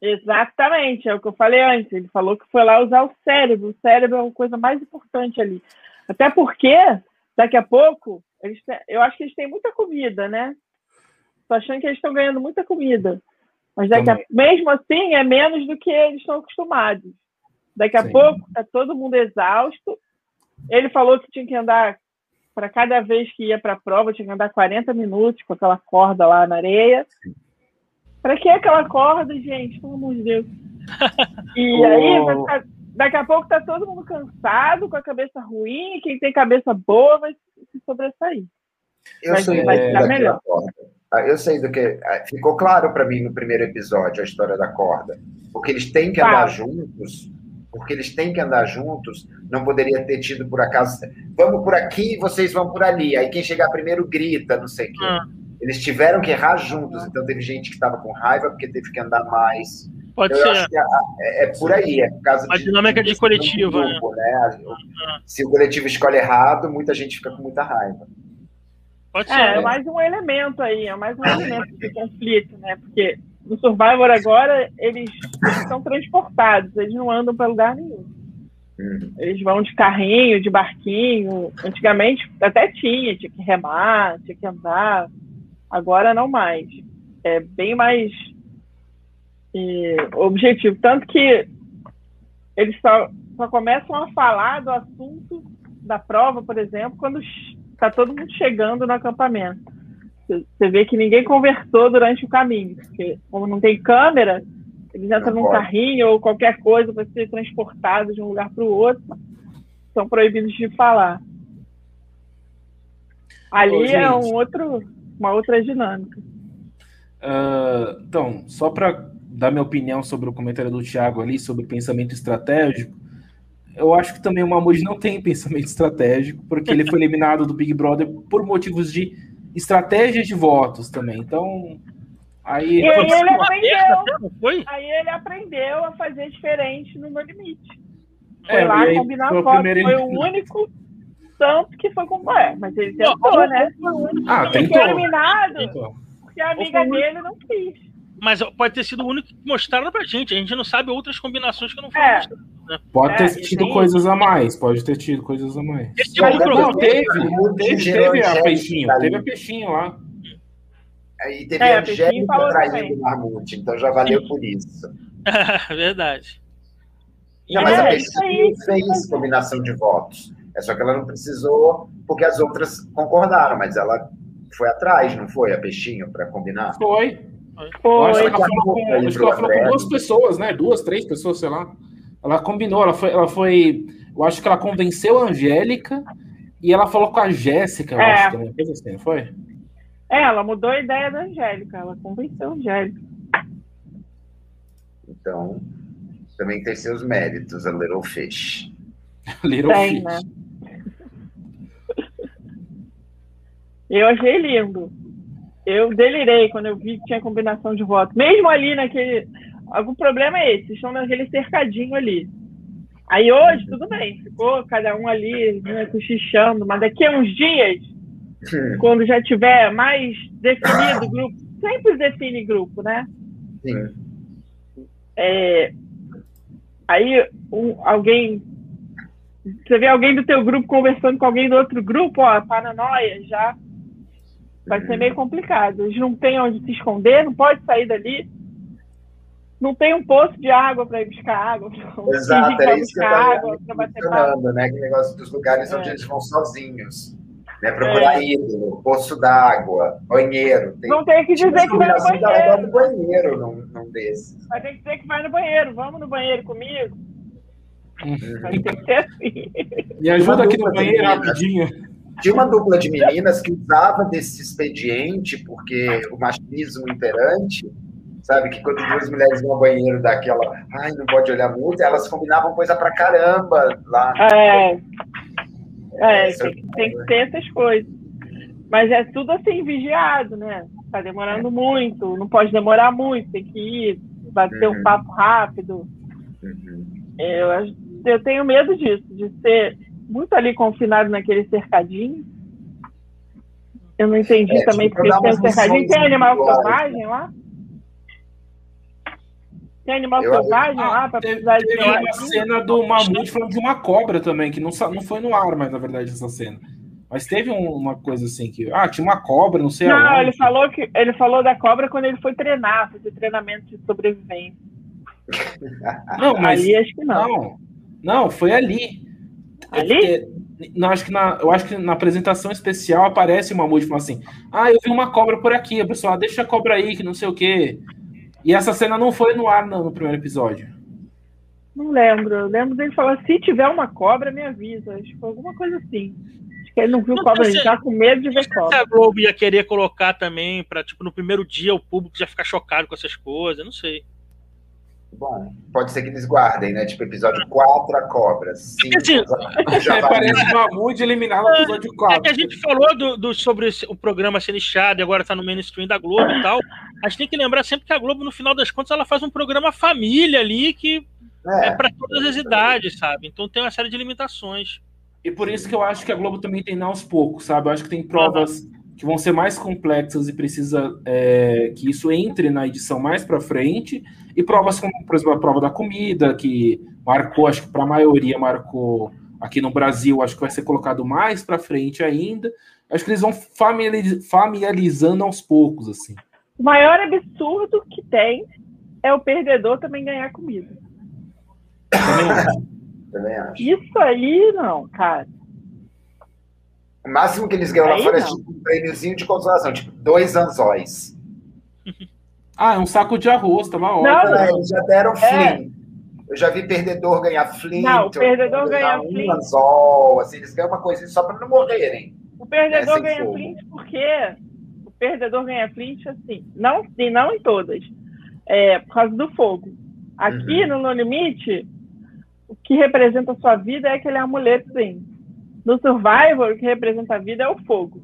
Exatamente, é o que eu falei antes. Ele falou que foi lá usar o cérebro. O cérebro é a coisa mais importante ali. Até porque, daqui a pouco, eles têm, eu acho que eles têm muita comida, né? Tô achando que eles estão ganhando muita comida. Mas daqui a, mesmo assim é menos do que eles estão acostumados. Daqui a Sim. pouco está todo mundo exausto. Ele falou que tinha que andar para cada vez que ia para a prova, tinha que andar 40 minutos com aquela corda lá na areia. Para que aquela corda, gente? Pelo amor de Deus. E oh. aí, ficar, daqui a pouco está todo mundo cansado, com a cabeça ruim, quem tem cabeça boa vai se sobressair. Eu sei, vai ficar melhor. Corda. Ah, eu sei do que. Ah, ficou claro para mim no primeiro episódio a história da corda. Porque eles têm que andar juntos, porque eles têm que andar juntos, não poderia ter tido por acaso. Vamos por aqui e vocês vão por ali. Aí quem chegar primeiro grita, não sei o quê. Ah. Eles tiveram que errar juntos, então teve gente que estava com raiva porque teve que andar mais. Pode eu ser. É, é, por aí, é por causa a de. dinâmica de, de coletiva. Grupo, né? né? Se o coletivo escolhe errado, muita gente fica com muita raiva. Pode é, ser. É, é mais um elemento aí, é mais um elemento de conflito, né? Porque no Survivor agora eles, eles são transportados, eles não andam para lugar nenhum. Uhum. Eles vão de carrinho, de barquinho. Antigamente até tinha, tinha que remar, tinha que andar. Agora não mais. É bem mais e, objetivo. Tanto que eles só, só começam a falar do assunto da prova, por exemplo, quando está todo mundo chegando no acampamento. Você vê que ninguém conversou durante o caminho, porque como não tem câmera, eles entram num carrinho ou qualquer coisa para ser transportado de um lugar para o outro, são proibidos de falar. Ali Ô, é um outro, uma outra dinâmica. Uh, então, só para dar minha opinião sobre o comentário do Thiago ali, sobre pensamento estratégico, eu acho que também o Mahmoud não tem pensamento estratégico, porque ele foi eliminado do Big Brother por motivos de estratégia de votos também. Então, aí. E aí ele aprendeu. Aí ele aprendeu a fazer diferente no meu limite. Foi é, lá combinar foi votos. Foi o único tanto que foi com é, mas ele tentou, né? Ah, tentou. Foi eliminado tentou. porque a amiga dele não quis. Mas pode ter sido o único que mostraram pra gente. A gente não sabe outras combinações que não foram é. mostradas. Né? Pode ter é, tido coisas a mais. Pode ter tido coisas a mais. Esse é não, teve, teve, teve a peixinho. Teve a peixinho lá. Aí teve é, a Angélica traindo o Marmute, então já valeu por isso. Verdade. Não, mas é, a Peixinho fez combinação de votos. É só que ela não precisou, porque as outras concordaram, mas ela foi atrás, não foi, a Peixinho, para combinar? Foi. Foi. Acho que ela falou, com, acho que ela falou com duas pessoas, né? Duas, três pessoas, sei lá. Ela combinou, ela foi, ela foi. Eu acho que ela convenceu a Angélica E ela falou com a Jéssica, eu É. acho também. Coisa assim, foi? É, ela mudou a ideia da Angélica, ela convenceu a Angélica. Então, também tem seus méritos, a Little Fish. Little Tem, Fish. né? Eu achei lindo. Eu delirei quando eu vi que tinha combinação de votos. Mesmo ali naquele. Algum problema é esse, estão naquele cercadinho ali. Aí hoje, tudo bem, ficou cada um ali né, cochichando, mas daqui a uns dias, quando já tiver mais definido o grupo, sempre define grupo, né? Sim. É, aí um- alguém. Você vê alguém do teu grupo conversando com alguém do outro grupo, ó, paranoia, já vai ser meio complicado. Eles não têm onde se esconder, não pode sair dali. Não tem um poço de água para ir buscar água. Exato, vai isso que eu água mencionando, né? Que negócio dos lugares onde É. eles vão sozinhos. Né? Procurar ídolo, poço d'água, banheiro. Tem Vão ter que tinha dizer que vai no água banheiro. no banheiro num, num desses. Vai ter que dizer que vai no banheiro. Vamos no banheiro comigo? Vai ter que ser assim. Me ajuda aqui no banheiro rapidinho. Tinha uma dupla de meninas que usava desse expediente, porque o machismo imperante, sabe? Que quando duas mulheres vão ao banheiro daquela, ai, não pode olhar muito, elas combinavam coisa pra caramba lá. É, é Isso tem, tem que ter essas coisas. Mas é tudo assim, vigiado, né? Tá demorando muito, não pode demorar muito, tem que ir, bater Uhum. um papo rápido. Uhum. Eu, eu tenho medo disso, de ser muito ali confinado naquele cercadinho. Eu não entendi É, também tipo, porque pra dar tem um cercadinho. Tem animal selvagem lá? Tem animal Eu selvagem lá para Ah, precisar de teve uma cena do Mamute falando de uma cobra também, que não, não foi no ar, mas na verdade, essa cena. Mas teve um- uma coisa assim que. Ah, tinha uma cobra, não sei Não, aonde. ele falou que ele falou da cobra quando ele foi treinar, fazer treinamento de sobrevivência. Não, mas. Ali acho que não. Não, não, foi ali. Ali? É, não, acho que na, eu acho que na apresentação especial aparece o Mamute falando assim: Ah, eu vi uma cobra por aqui. A pessoa, ah, deixa a cobra aí, que não sei o quê. E essa cena não foi no ar não, no primeiro episódio. Não lembro. Eu lembro dele falar, se tiver uma cobra, me avisa. Acho que foi alguma coisa assim. Acho que ele não viu Não, cobra, ele tá com medo de ver se cobra. a Globo ia querer colocar também pra, tipo, no primeiro dia o público já ficar chocado com essas coisas, não sei. Bom, pode ser que eles guardem, né? Tipo, episódio 4, a cobra. 5, Assim, já Aí vai. aparece o Mamute eliminado no episódio É 4. que a gente falou do, do- sobre esse- o programa ser nichado e agora tá no mainstream da Globo e tal. A gente tem que lembrar sempre que a Globo, no final das contas, ela faz um programa família ali que é, É, pra todas as idades, sabe? Então tem uma série de limitações. E por isso que eu acho que a Globo também tem aos poucos, sabe? Eu acho que tem provas que vão ser mais complexas e precisa é, que isso entre na edição mais para frente. E provas como, por exemplo, a prova da comida, que marcou, acho que para a maioria marcou aqui no Brasil, acho que vai ser colocado mais para frente ainda. Acho que eles vão familiariz- familiarizando aos poucos, assim. O maior absurdo que tem é o perdedor também ganhar comida. Também acho. também acho. Isso aí, não, cara. O máximo que eles ganham lá Aí fora é não. tipo, um prêmiozinho de consolação, tipo, dois anzóis. Ah, é um saco de arroz, tava Não, ótimo. É, eles já deram É. flint. Eu já vi perdedor ganhar flint. Não, o perdedor ganha um flint. anzol, assim, eles ganham uma coisinha só para não morrerem. O perdedor É, sem ganha fogo. flint porque o perdedor ganha flint assim, não, e não em todas, é, por causa do fogo. Aqui Uhum. no No Limite, o que representa a sua vida é aquele amuletozinho. No Survivor, o que representa a vida é o fogo.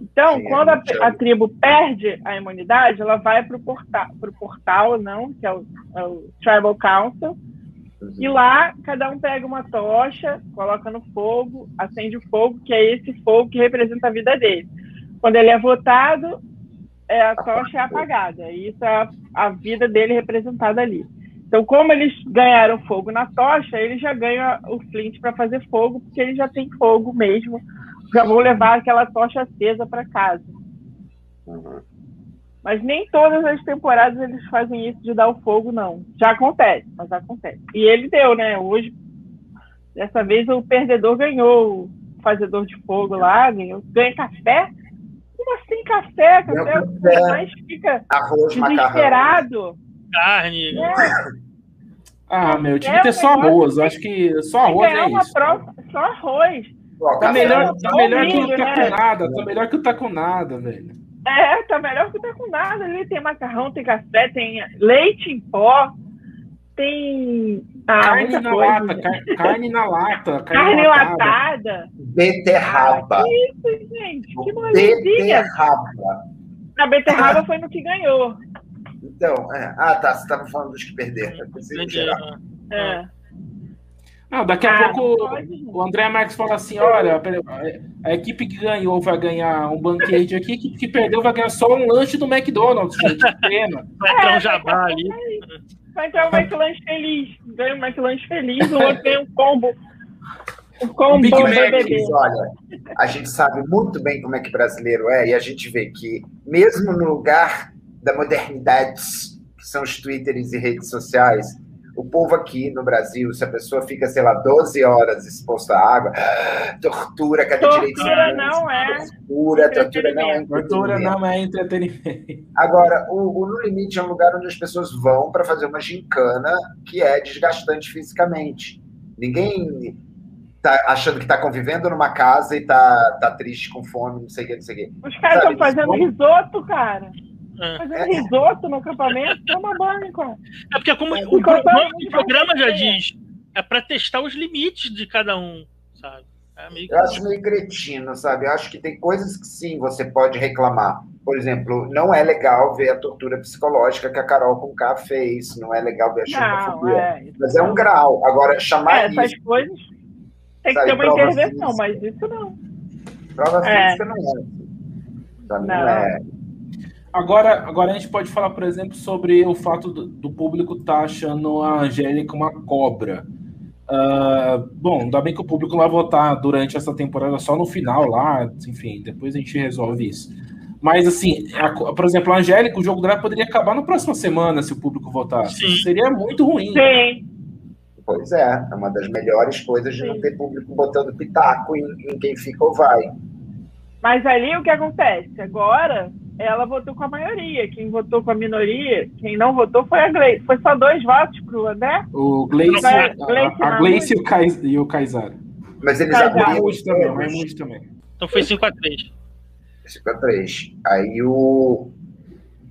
Então, Sim, é quando a, a tribo perde a imunidade, ela vai para o portal, pro portal, não, que é o, é o Tribal Council, e lá, cada um pega uma tocha, coloca no fogo, acende o fogo, que é esse fogo que representa a vida dele. Quando ele é votado, é, a tocha é apagada. E isso é a, a vida dele representada ali. Então, como eles ganharam fogo na tocha, eles já ganham o flint para fazer fogo, porque eles já têm fogo mesmo. Já vão levar aquela tocha acesa para casa. Uhum. Mas nem todas as temporadas eles fazem isso de dar o fogo, não. Já acontece, mas acontece. E ele deu, né? Hoje, dessa vez, o perdedor ganhou o fazedor de fogo lá, ganhou. Ganha café? Como assim café? Café é o que café. mais fica Arroz, macarrão. desesperado. Carne. É, Ah, meu, tinha É que ter um só arroz. acho que só arroz é uma isso. prova, só arroz. Tá melhor, tá melhor que o tá né? com nada, tá melhor que o tá com nada, velho. É, tá melhor que o tá com nada. Ali tem macarrão, tem café, tem leite em pó, tem. Ah, carne, na coisa. lata, car carne na lata, carne, carne latada. Beterraba. Ah, que isso, gente? Que maravilha. Beterraba. A beterraba ah. foi no que ganhou. Então, é. ah, tá. Você estava falando dos que perderam. É. Não, daqui a ah, pouco o André Marques fala assim: olha, a equipe que ganhou vai ganhar um banquete aqui, a equipe que perdeu vai ganhar só um lanche do McDonald's, gente. Pena. Vai entrar um jabá ali. Vai entrar um McLanche feliz. Ganha um McLanche feliz, o outro tem um combo. Um combo Big BBB. Olha, a gente sabe muito bem como é que brasileiro é, e a gente vê que, mesmo no lugar da modernidade, que são os twitters e redes sociais, o povo aqui no Brasil, se a pessoa fica, sei lá, 12 horas exposta à água, tortura, cadê tortura direito? Tortura não é. Tortura, tortura não é Tortura não é entretenimento. Agora, o, o No Limite é um lugar onde as pessoas vão para fazer uma gincana que é desgastante fisicamente. Ninguém tá achando que está convivendo numa casa e está tá triste com fome, não sei o que, não sei o que. Os caras estão fazendo risoto, cara. É. Fazendo é. risoto no acampamento, toma banho, cara. É porque como é, o, programa, o programa já diz, é para testar os limites de cada um, sabe? É eu acho meio cretino, sabe? Eu acho que tem coisas que sim você pode reclamar. Por exemplo, não é legal ver a tortura psicológica que a Carol com K fez, não é legal ver a xenofobia. É, mas é um grau. Agora, chamar é, essas isso, coisas tem que ter uma intervenção, mas isso não. Prova é. física não é. Pra mim não é. Agora, agora a gente pode falar, por exemplo, sobre o fato do, do público estar tá achando a Angélica uma cobra. Uh, bom, ainda bem que o público vai votar durante essa temporada só no final lá, enfim, depois a gente resolve isso. Mas assim, a, por exemplo, a Angélica, o jogo dela poderia acabar na próxima semana se o público votasse. Sim. Seria muito ruim. Sim. Pois é, é uma das melhores coisas de Sim. não ter público botando pitaco em, em quem fica ou vai. Mas ali o que acontece? Agora ela votou com a maioria. Quem votou com a minoria, quem não votou foi a Gleice. Foi só dois votos para o André? O Gleice, a, a, a Gleice e o Kaysar. Mas eles abriram também, mas muito também. Então foi 5x3. 5x3. Aí o.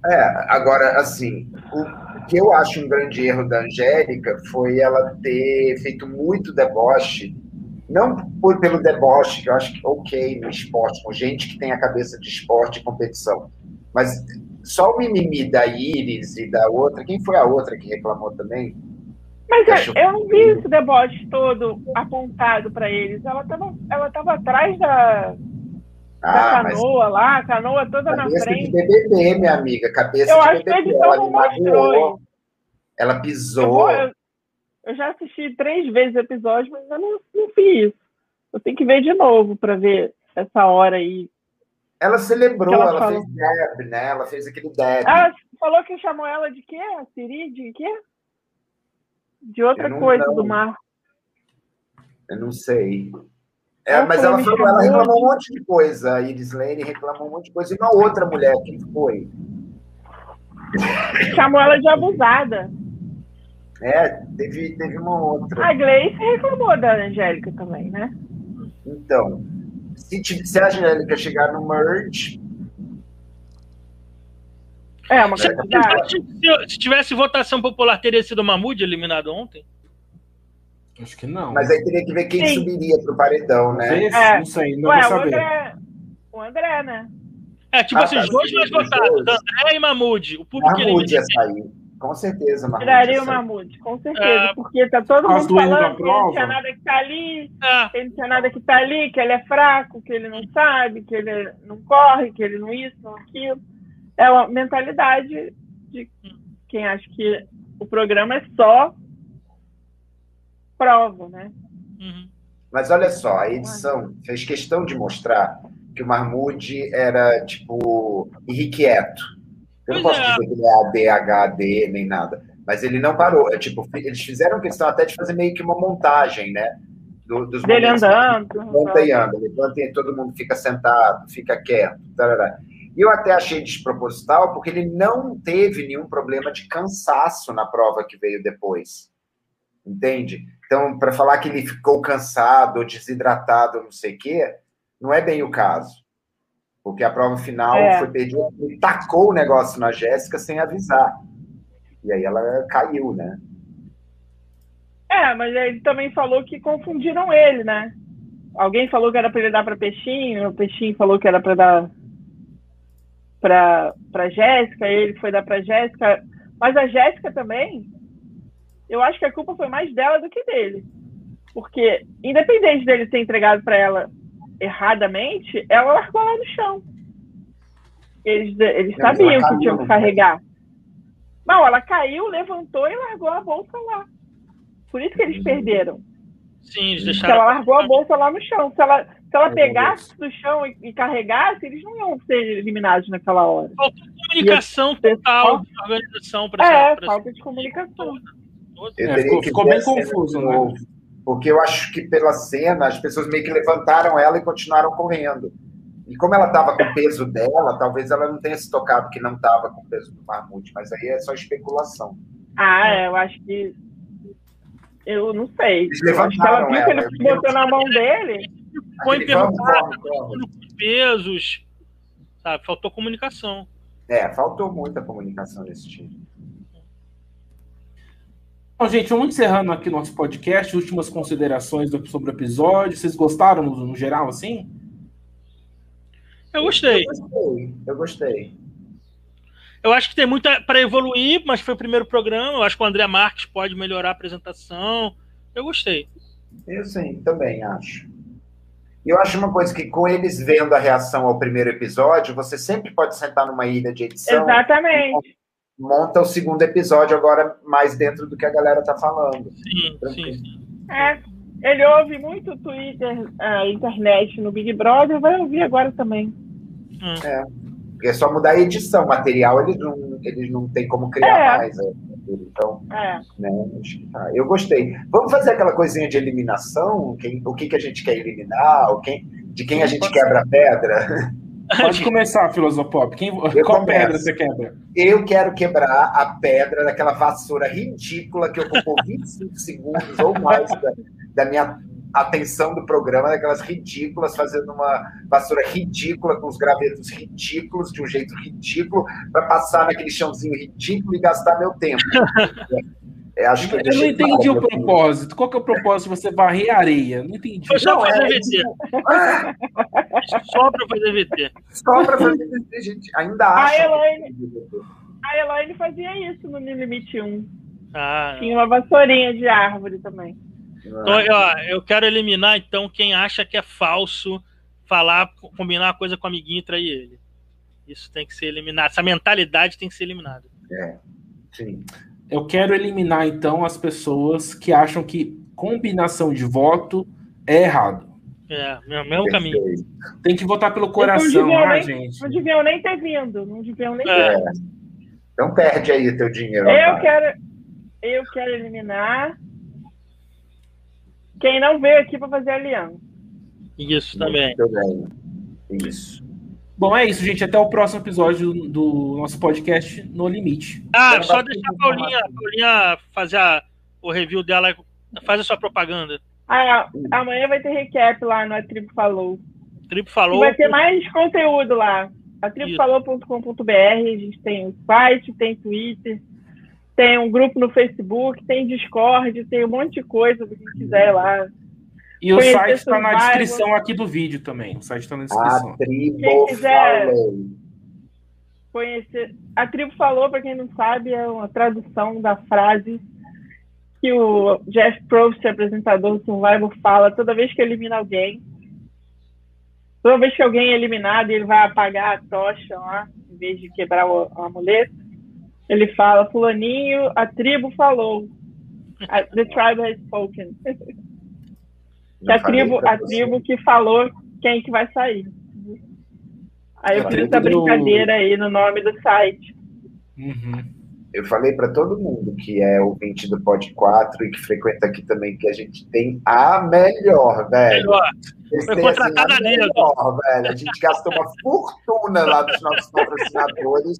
É, agora, assim, o que eu acho um grande erro da Angélica foi ela ter feito muito deboche não por, pelo deboche, que eu acho que ok no esporte, com gente que tem a cabeça de esporte e competição, mas só o mimimi da Iris e da outra, quem foi a outra que reclamou também? Mas eu, eu não vi esse deboche todo apontado para eles. Ela estava ela tava atrás da, ah, da canoa lá, a canoa toda na frente. Cabeça de BBB, minha amiga, cabeça eu de acho BBB. Que ela me magoou, ela pisou. Eu, vou, eu já assisti três vezes o episódio, mas eu não, não fiz isso. Eu tenho que ver de novo para ver essa hora aí. Ela celebrou, ela, ela fez Deb, né? Ela fez aquele Deb. Ela falou que chamou ela de quê? A Siri? De quê? De outra coisa do mar. Eu não sei. É, mas ela, falou, ela reclamou um monte de coisa. A Iris Lane reclamou um monte de coisa. E uma outra mulher, quem foi? Chamou ela de abusada. É, teve, teve uma outra. A Gleice reclamou da Angélica também, né? Então, se, se a Angélica chegar no merge. É, uma se, se, se tivesse votação popular, teria sido o Mahmoud eliminado ontem? Acho que não. Mas aí teria que ver quem Sim. subiria pro paredão, né? É. Não sei, não Ué, vou saber. O André, o André, né? É, tipo ah, assim, tá, os dois mais votados, André e Mahmoud. O público Mahmoud ia sair. Com certeza, Mahmoud. Tiraria o Mamute, com certeza. É, porque tá todo mundo falando que ele não tinha nada que tá ali, é. que ele não tinha nada que tá ali, que ele é fraco, que ele não sabe, que ele não corre, que ele não isso, não aquilo. É uma mentalidade de quem acha que o programa é só prova, né? Uhum. Mas olha só, a edição fez questão de mostrar que o Mahmoud era, tipo, irrequieto eu não posso é. dizer que ele é ADHD nem nada. Mas ele não parou. É, tipo, eles fizeram questão até de fazer meio que uma montagem, né? Do, dos Dele andando. Levanta e anda, levanta e todo mundo fica sentado, fica quieto. Tarará. E eu até achei desproposital, porque ele não teve nenhum problema de cansaço na prova que veio depois. entende? Então, para falar que ele ficou cansado, desidratado, não sei o quê, não é bem o caso. Porque a prova final é. foi perdida, ele tacou o negócio na Jéssica sem avisar. E aí ela caiu, né? É, mas ele também falou que confundiram ele, né? Alguém falou que era para ele dar para Peixinho, o Peixinho falou que era para dar para para Jéssica, ele foi dar para Jéssica, mas a Jéssica também, eu acho que a culpa foi mais dela do que dele. Porque independente dele ter entregado para ela erradamente, ela largou lá no chão. Eles, eles sabiam que tinham que carregar. Não, ela caiu, levantou e largou a bolsa lá. Por isso que eles uhum. perderam. Sim, eles deixaram. ela largou a bolsa lá no chão. Se ela, se ela pegasse do chão e, e, carregasse, eles não iam ser eliminados naquela hora. Falta comunicação total de organização para É, essa, falta de comunicação. É, ficou, ficou bem confuso, né? Porque eu acho que pela cena as pessoas meio que levantaram ela e continuaram correndo. E como ela estava com o peso dela, talvez ela não tenha se tocado que não estava com o peso do Marmute, mas aí é só especulação. Ah, é, eu acho que. Eu não sei. Eles acho que ela viu ela, que ele botou na mão dele. Foi perguntar pesos. Sabe? Faltou comunicação. É, faltou muita comunicação nesse time. Bom, gente, vamos encerrando aqui nosso podcast. Últimas considerações sobre o episódio. Vocês gostaram no, no geral, assim? Eu gostei. Eu gostei. Eu gostei. Eu acho que tem muita para evoluir, mas foi o primeiro programa. Eu acho que o André Marques pode melhorar a apresentação. Eu gostei. Eu sim, também acho. E eu acho uma coisa que, com eles vendo a reação ao primeiro episódio, você sempre pode sentar numa ilha de edição. Exatamente monta o segundo episódio agora mais dentro do que a galera tá falando. Sim, sim, sim. É, ele ouve muito Twitter, a internet no Big Brother, vai ouvir agora também. Hum. É. É só mudar a edição, material eles não, eles não tem como criar é. mais. Né? Então, é. né, tá. eu gostei. Vamos fazer aquela coisinha de eliminação? Quem, o que, que a gente quer eliminar? Quem, de quem a gente quebra a pedra? Pode começar, Filosopop. Quem, qual começo. pedra você quebra? Eu quero quebrar a pedra daquela vassoura ridícula que ocupou 25 segundos ou mais da, da minha atenção do programa, daquelas ridículas, fazendo uma vassoura ridícula, com os gravetos ridículos, de um jeito ridículo, para passar naquele chãozinho ridículo e gastar meu tempo. É, acho que eu, eu não entendi o propósito. Qual que é o propósito de você varrer areia? Não entendi. Foi só para fazer VT. só para fazer VT. Só para fazer VT, gente. Ainda acha. A Elaine, a Elaine fazia isso no Limite 1. Ah, Tinha uma vassourinha de árvore também. Então, ó, eu quero eliminar, então, quem acha que é falso falar, combinar uma coisa com o amiguinho e trair ele. Isso tem que ser eliminado. Essa mentalidade tem que ser eliminada. É, sim eu quero eliminar então as pessoas que acham que combinação de voto é errado. É, mesmo caminho. Tem que votar pelo coração, não né, gente? Não deviam nem ter vindo, não deviam nem é. ter. Então perde aí o teu dinheiro. Eu quero, eu quero eliminar quem não veio aqui para fazer aliança. Isso também. Isso. Bom, é isso, gente. Até o próximo episódio do, do nosso podcast No Limite. Ah, só deixar a Paulinha, a Paulinha fazer a, o review dela, faz a sua propaganda. Ah, amanhã vai ter recap lá no A Tribo Falou. Tribo Falou. E vai ter mais conteúdo lá. Atribofalou.com.br, a gente tem o site, tem Twitter, tem um grupo no Facebook, tem Discord, tem um monte de coisa que quem quiser lá. E o site está na descrição aqui do vídeo também. O site está na descrição. A tribo quem quiser conhecer. A tribo falou, para quem não sabe, é uma tradução da frase que o Jeff Probst, apresentador do Survivor, fala toda vez que elimina alguém. Toda vez que alguém é eliminado ele vai apagar a tocha lá, em vez de quebrar o, o amuleto, ele fala: Fulaninho, a tribo falou. The tribe has spoken. que a tribo, a tribo que falou quem que vai sair. Aí eu fiz essa brincadeira aí no nome do site. Uhum. Eu falei para todo mundo que é ouvinte do Pod 4 e que frequenta aqui também que a gente tem a melhor, velho. Melhor. Foi contratada assim, melhor, velho. A gente gastou uma fortuna lá dos nossos patrocinadores,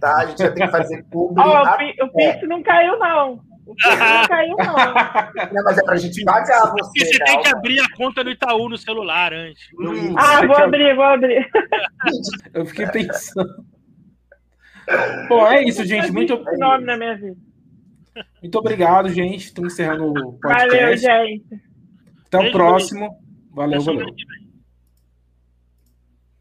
tá? A gente já tem que fazer público. Oh, o Pix não caiu, não. Não caiu, não. Não, mas é pra gente pagar você. você tem que abrir a conta no Itaú no celular antes. Hum, ah, vou abrir, vou abrir. Eu fiquei pensando. Bom, é isso, gente. Muito nome na minha vida. Muito obrigado, gente. Estamos encerrando o podcast. Valeu, gente. Até o próximo. Valeu, valeu.